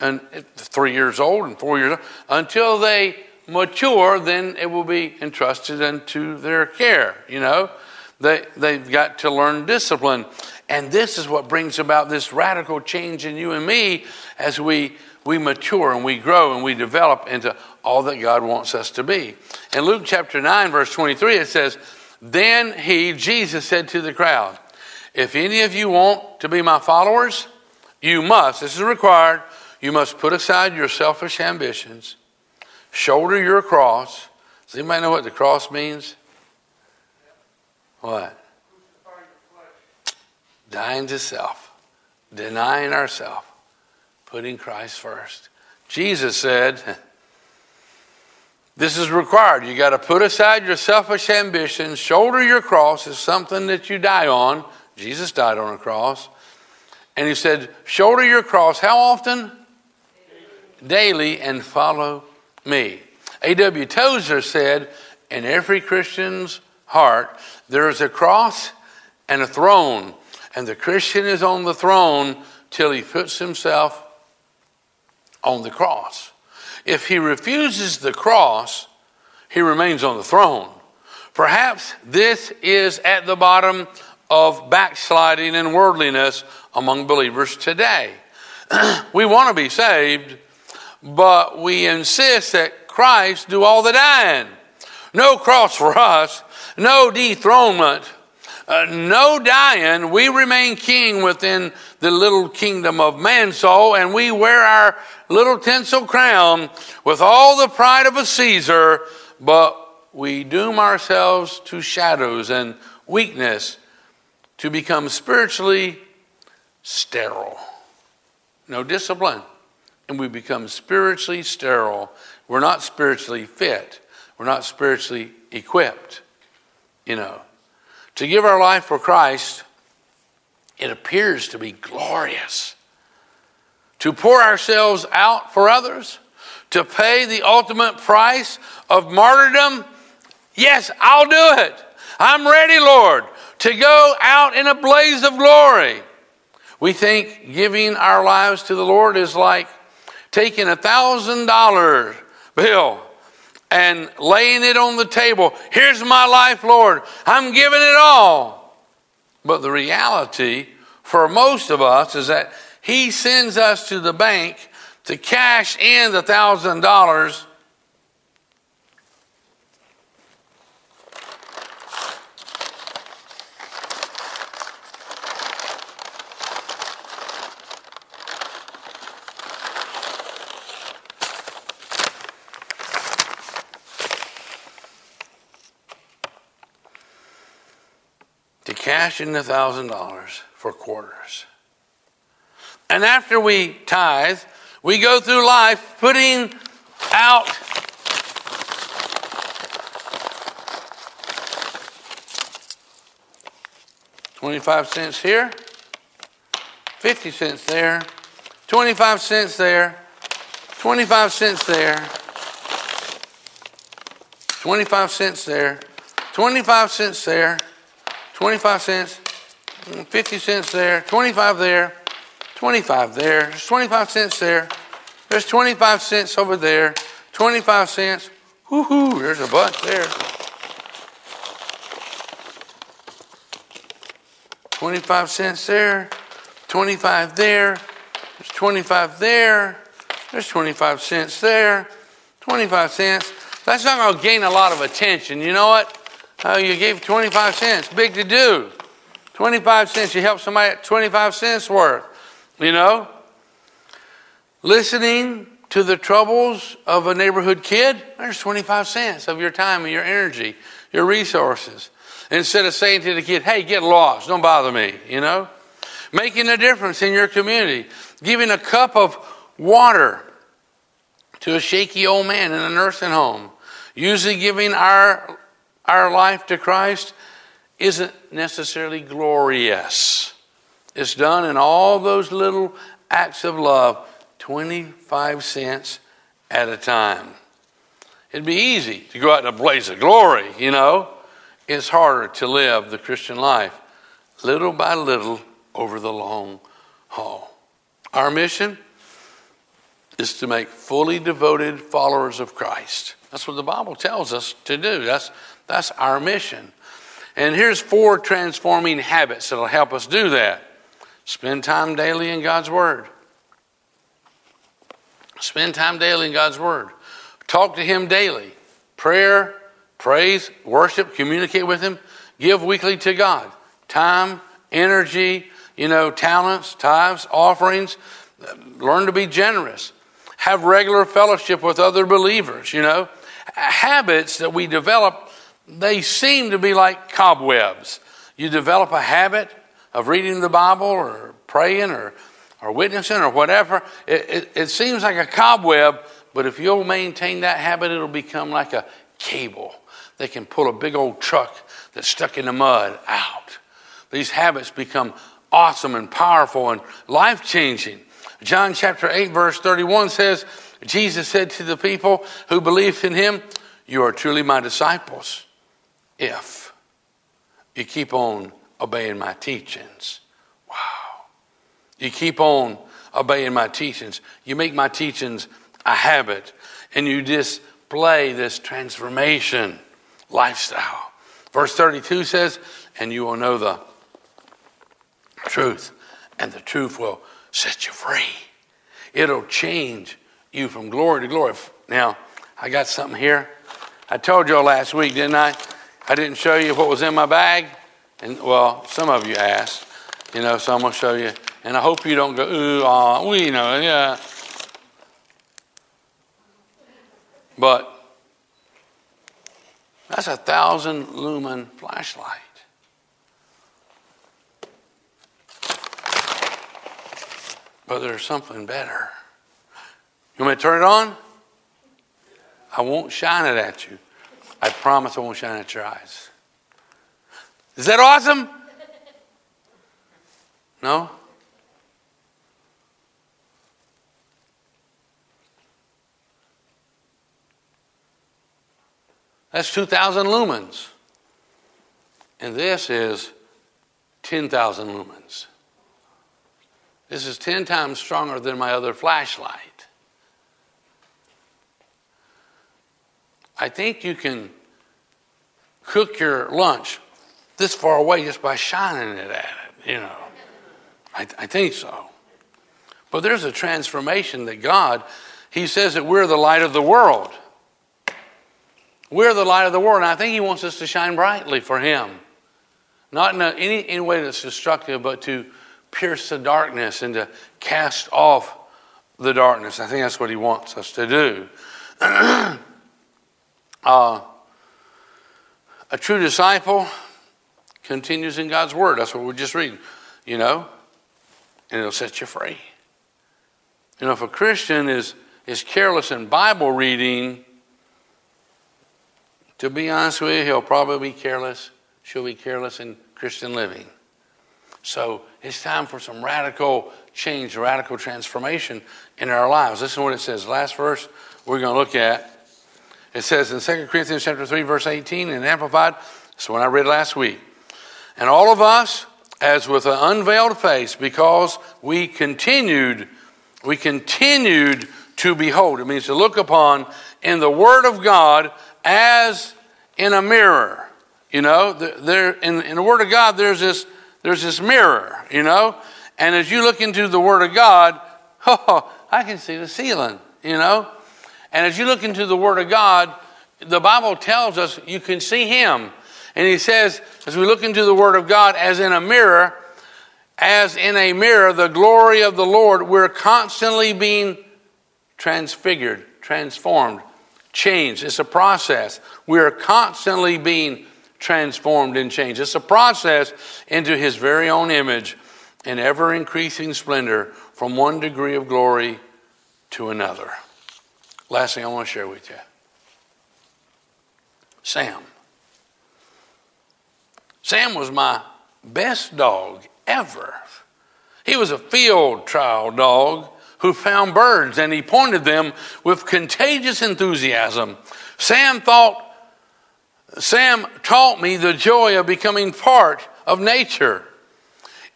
And three years old and four years old, until they mature, then it will be entrusted into their care. You know, they, they've got to learn discipline. And this is what brings about this radical change in you and me as we, we mature and we grow and we develop into all that God wants us to be. In Luke chapter 9, verse 23, it says, Then he, Jesus, said to the crowd, If any of you want to be my followers, you must, this is required, you must put aside your selfish ambitions, shoulder your cross. Does anybody know what the cross means? What? Dying to self, denying ourselves, putting Christ first. Jesus said, <laughs> This is required. You got to put aside your selfish ambitions, shoulder your cross is something that you die on. Jesus died on a cross. And he said, Shoulder your cross how often? Daily, and follow me. A.W. Tozer said, In every Christian's heart, there is a cross and a throne. And the Christian is on the throne till he puts himself on the cross. If he refuses the cross, he remains on the throne. Perhaps this is at the bottom of backsliding and worldliness among believers today. <clears throat> we want to be saved, but we insist that Christ do all the dying. No cross for us, no dethronement, uh, no dying. We remain king within the little kingdom of Mansoul, and we wear our little tinsel crown with all the pride of a Caesar, but we doom ourselves to shadows and weakness to become spiritually sterile. No discipline. And we become spiritually sterile. We're not spiritually fit. We're not spiritually equipped. You know, to give our life for Christ, it appears to be glorious to pour ourselves out for others, to pay the ultimate price of martyrdom? Yes, I'll do it. I'm ready, Lord, to go out in a blaze of glory. We think giving our lives to the Lord is like taking a thousand dollar bill and laying it on the table. Here's my life, Lord. I'm giving it all. But the reality for most of us is that he sends us to the bank to cash in the thousand dollars. To cash in the thousand dollars for quarters. And after we tithe, we go through life putting out Twenty-five cents here, fifty cents there, twenty-five cents there, twenty-five cents there, 25 cents there, 25 cents there, 25 cents, 50 cents there, 25 there, 25 there, there's 25 cents there, there's 25 cents over there, 25 cents, whoo-hoo, there's a bunch there. 25 cents there, 25 there, there's 25 there, there's 25 cents there, 25 cents. That's not going to gain a lot of attention. You know what? Oh, you gave 25 cents. Big to do. 25 cents. You help somebody at 25 cents worth. You know? Listening to the troubles of a neighborhood kid, there's 25 cents of your time and your energy, your resources. Instead of saying to the kid, hey, get lost, don't bother me, you know? Making a difference in your community. Giving a cup of water to a shaky old man in a nursing home. Usually giving our, our life to Christ isn't necessarily glorious. It's done in all those little acts of love, 25 cents at a time. It'd be easy to go out in a blaze of glory, you know. It's harder to live the Christian life little by little over the long haul. Our mission is to make fully devoted followers of Christ. That's what the Bible tells us to do. That's, that's our mission. And here's four transforming habits that'll help us do that. Spend time daily in God's Word. Spend time daily in God's Word. Talk to Him daily. Prayer, praise, worship, communicate with Him. Give weekly to God. Time, energy, you know, talents, tithes, offerings. Learn to be generous. Have regular fellowship with other believers, you know. Habits that we develop, they seem to be like cobwebs. You develop a habit of reading the Bible or praying or, or witnessing or whatever. It, it, it seems like a cobweb, but if you'll maintain that habit, it'll become like a cable. They can pull a big old truck that's stuck in the mud out. These habits become awesome and powerful and life changing. John chapter 8, verse 31 says, Jesus said to the people who believed in him, You are truly my disciples if you keep on obeying my teachings. Wow. You keep on obeying my teachings. You make my teachings a habit, and you display this transformation lifestyle. Verse 32 says, And you will know the truth, and the truth will set you free. It'll change you from glory to glory. Now, I got something here. I told y'all last week, didn't I? I didn't show you what was in my bag. And well, some of you asked, you know, so I'm gonna show you. And I hope you don't go, ooh, ah, we know, yeah. But that's a thousand lumen flashlight. But there's something better. You want me to turn it on? I won't shine it at you. I promise I won't shine at your eyes. Is that awesome? No? That's 2,000 lumens. And this is 10,000 lumens. This is 10 times stronger than my other flashlight. I think you can cook your lunch this far away just by shining it at it, you know. I, I think so. But there's a transformation that God, He says that we're the light of the world. We're the light of the world, and I think He wants us to shine brightly for Him. Not in a, any, any way that's destructive, but to pierce the darkness and to cast off the darkness. I think that's what he wants us to do. <clears throat> uh, a true disciple continues in God's word. That's what we're just reading, you know, and it'll set you free. You know, if a Christian is, is careless in Bible reading, to be honest with you, he'll probably be careless. She'll be careless in Christian living. So it's time for some radical change, radical transformation in our lives. Listen to what it says. Last verse we're going to look at It says in 2 Corinthians chapter 3, verse 18 in Amplified, that's what I read last week. And all of us, as with an unveiled face, because we continued, we continued to behold. It means to look upon in the Word of God as in a mirror. You know, there in, in the Word of God, there's this there's this mirror. You know, and as you look into the Word of God, oh, <laughs> I can see the ceiling. You know, and as you look into the Word of God, the Bible tells us you can see Him. And He says, as we look into the Word of God as in a mirror, as in a mirror, the glory of the Lord, we're constantly being transfigured, transformed, changed. It's a process. We're constantly being transformed and changed. It's a process into His very own image in ever increasing splendor from one degree of glory to another. Last thing I want to share with you Sam. Sam was my best dog ever. He was a field trial dog who found birds and he pointed them with contagious enthusiasm. Sam thought, Sam taught me the joy of becoming part of nature.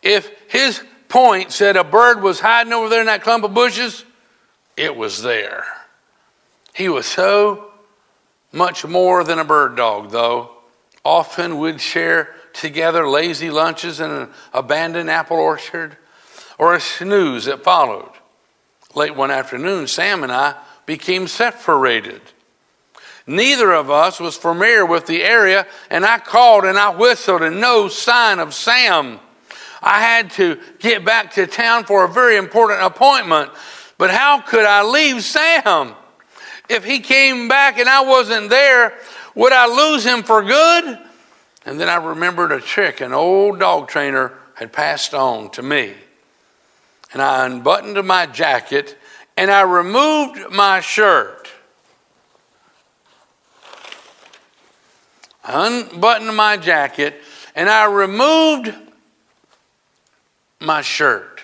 If his point said a bird was hiding over there in that clump of bushes, it was there. He was so much more than a bird dog, though. Often would share together lazy lunches in an abandoned apple orchard or a snooze that followed. Late one afternoon, Sam and I became separated. Neither of us was familiar with the area, and I called and I whistled, and no sign of Sam. I had to get back to town for a very important appointment, but how could I leave Sam? If he came back and I wasn't there, would I lose him for good? And then I remembered a trick an old dog trainer had passed on to me and I unbuttoned my jacket and I removed my shirt. I unbuttoned my jacket and I removed my shirt.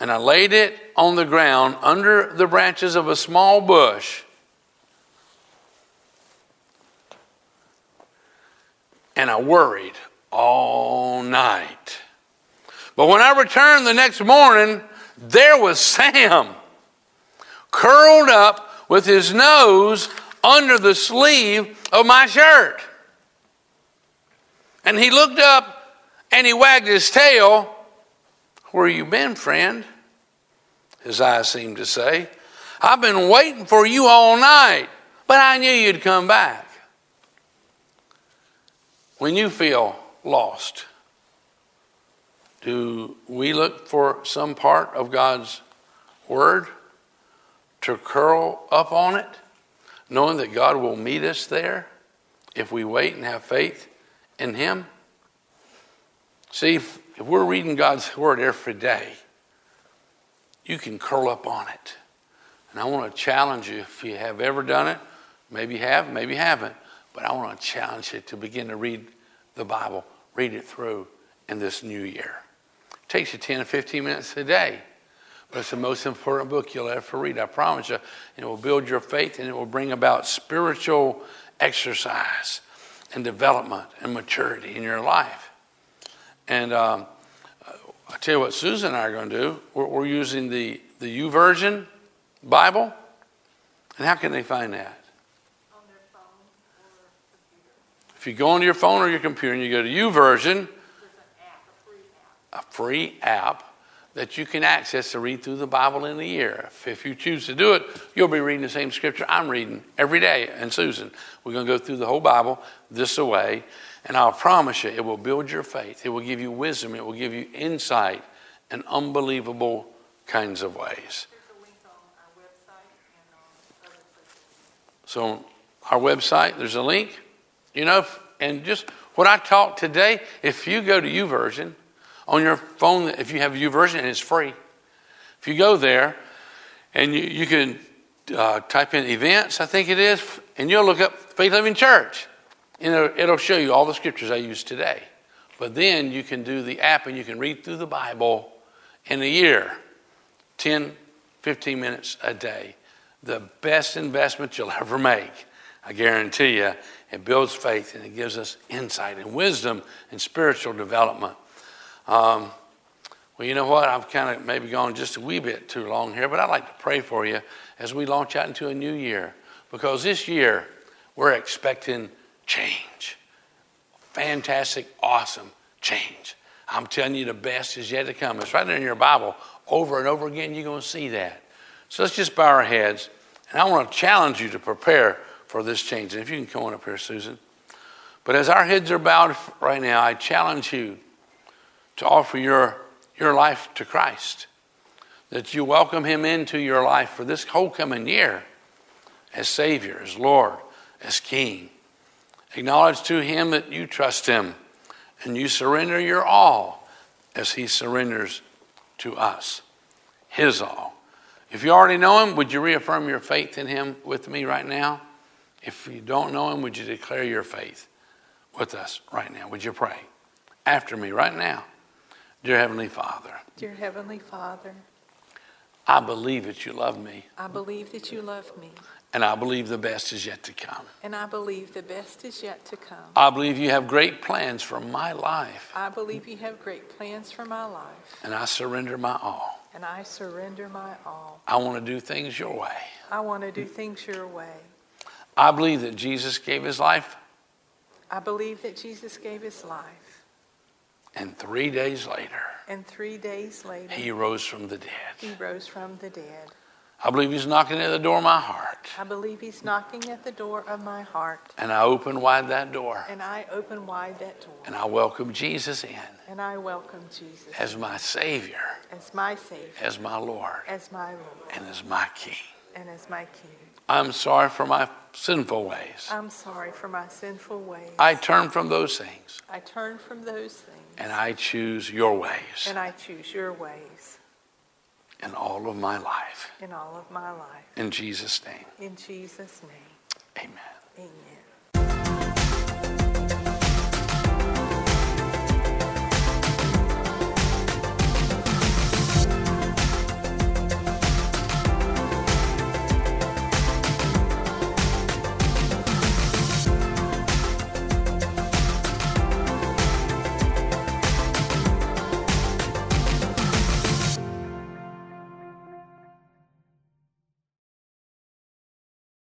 And I laid it on the ground under the branches of a small bush. And I worried all night. But when I returned the next morning, there was Sam curled up with his nose under the sleeve of my shirt. And he looked up and he wagged his tail. Where you been, friend? His eyes seemed to say. I've been waiting for you all night, but I knew you'd come back. When you feel lost, do we look for some part of God's Word to curl up on it, knowing that God will meet us there if we wait and have faith in Him? See, if, we're reading God's Word every day, you can curl up on it. And I want to challenge you if you have ever done it, maybe you have, maybe you haven't, but I want to challenge you to begin to read the Bible, read it through in this new year takes you 10 or 15 minutes a day. But it's the most important book you'll ever read, I promise you. And it will build your faith and it will bring about spiritual exercise and development and maturity in your life. And um, I tell you what, Susan and I are going to do. We're, we're using the, the YouVersion Bible. And how can they find that? If you go onto your phone or your computer and you go to YouVersion, a free app that you can access to read through the Bible in a year. If you choose to do it, you'll be reading the same scripture I'm reading every day. And Susan, we're going to go through the whole Bible this way, and I'll promise you, it will build your faith. It will give you wisdom. It will give you insight in unbelievable kinds of ways. So, our website, there's a link. You know, and just what I taught today, if you go to YouVersion, on your phone, if you have YouVersion, and it's free. If you go there and you, you can uh, type in events, I think it is, and you'll look up Faith Living Church. And it'll, it'll show you all the scriptures I use today. But then you can do the app and you can read through the Bible in a year 10, 15 minutes a day. the best investment you'll <laughs> ever make. I guarantee you, it builds faith and it gives us insight and wisdom and spiritual development. Um, well, you know what? I've kind of maybe gone just a wee bit too long here, but I'd like to pray for you as we launch out into a new year because this year we're expecting change. Fantastic, awesome change. I'm telling you, the best is yet to come. It's right there in your Bible. Over and over again, you're going to see that. So let's just bow our heads. And I want to challenge you to prepare for this change. And if you can come on up here, Susan. But as our heads are bowed right now, I challenge you to offer your, your life to Christ. That you welcome Him into your life for this whole coming year as Savior, as Lord, as King. Acknowledge to Him that you trust Him and you surrender your all as He surrenders to us, His all. If you already know Him, would you reaffirm your faith in Him with me right now? If you don't know Him, would you declare your faith with us right now? Would you pray after me right now? Dear Heavenly Father. Dear Heavenly Father. I believe that you love me. I believe that you love me. And I believe the best is yet to come. And I believe the best is yet to come. I believe you have great plans for my life. I believe you have great plans for my life. And I surrender my all. And I surrender my all. I want to do things your way. I want to do things your way. I believe that Jesus gave his life. I believe that Jesus gave his life. And three days later, and three days later, he rose from the dead. He rose from the dead. I believe he's knocking at the door of my heart. I believe he's knocking at the door of my heart. And I open wide that door. And I open wide that door. And I welcome Jesus in. And I welcome Jesus as my Savior. As my Savior. As my Lord. As my Lord. And as my King. And as my King. I'm sorry for my sinful ways. I'm sorry for my sinful ways. I turn from those things. I turn from those things. And I choose your ways. And I choose your ways. In all of my life. In all of my life. In Jesus' name. In Jesus' name. Amen. Amen.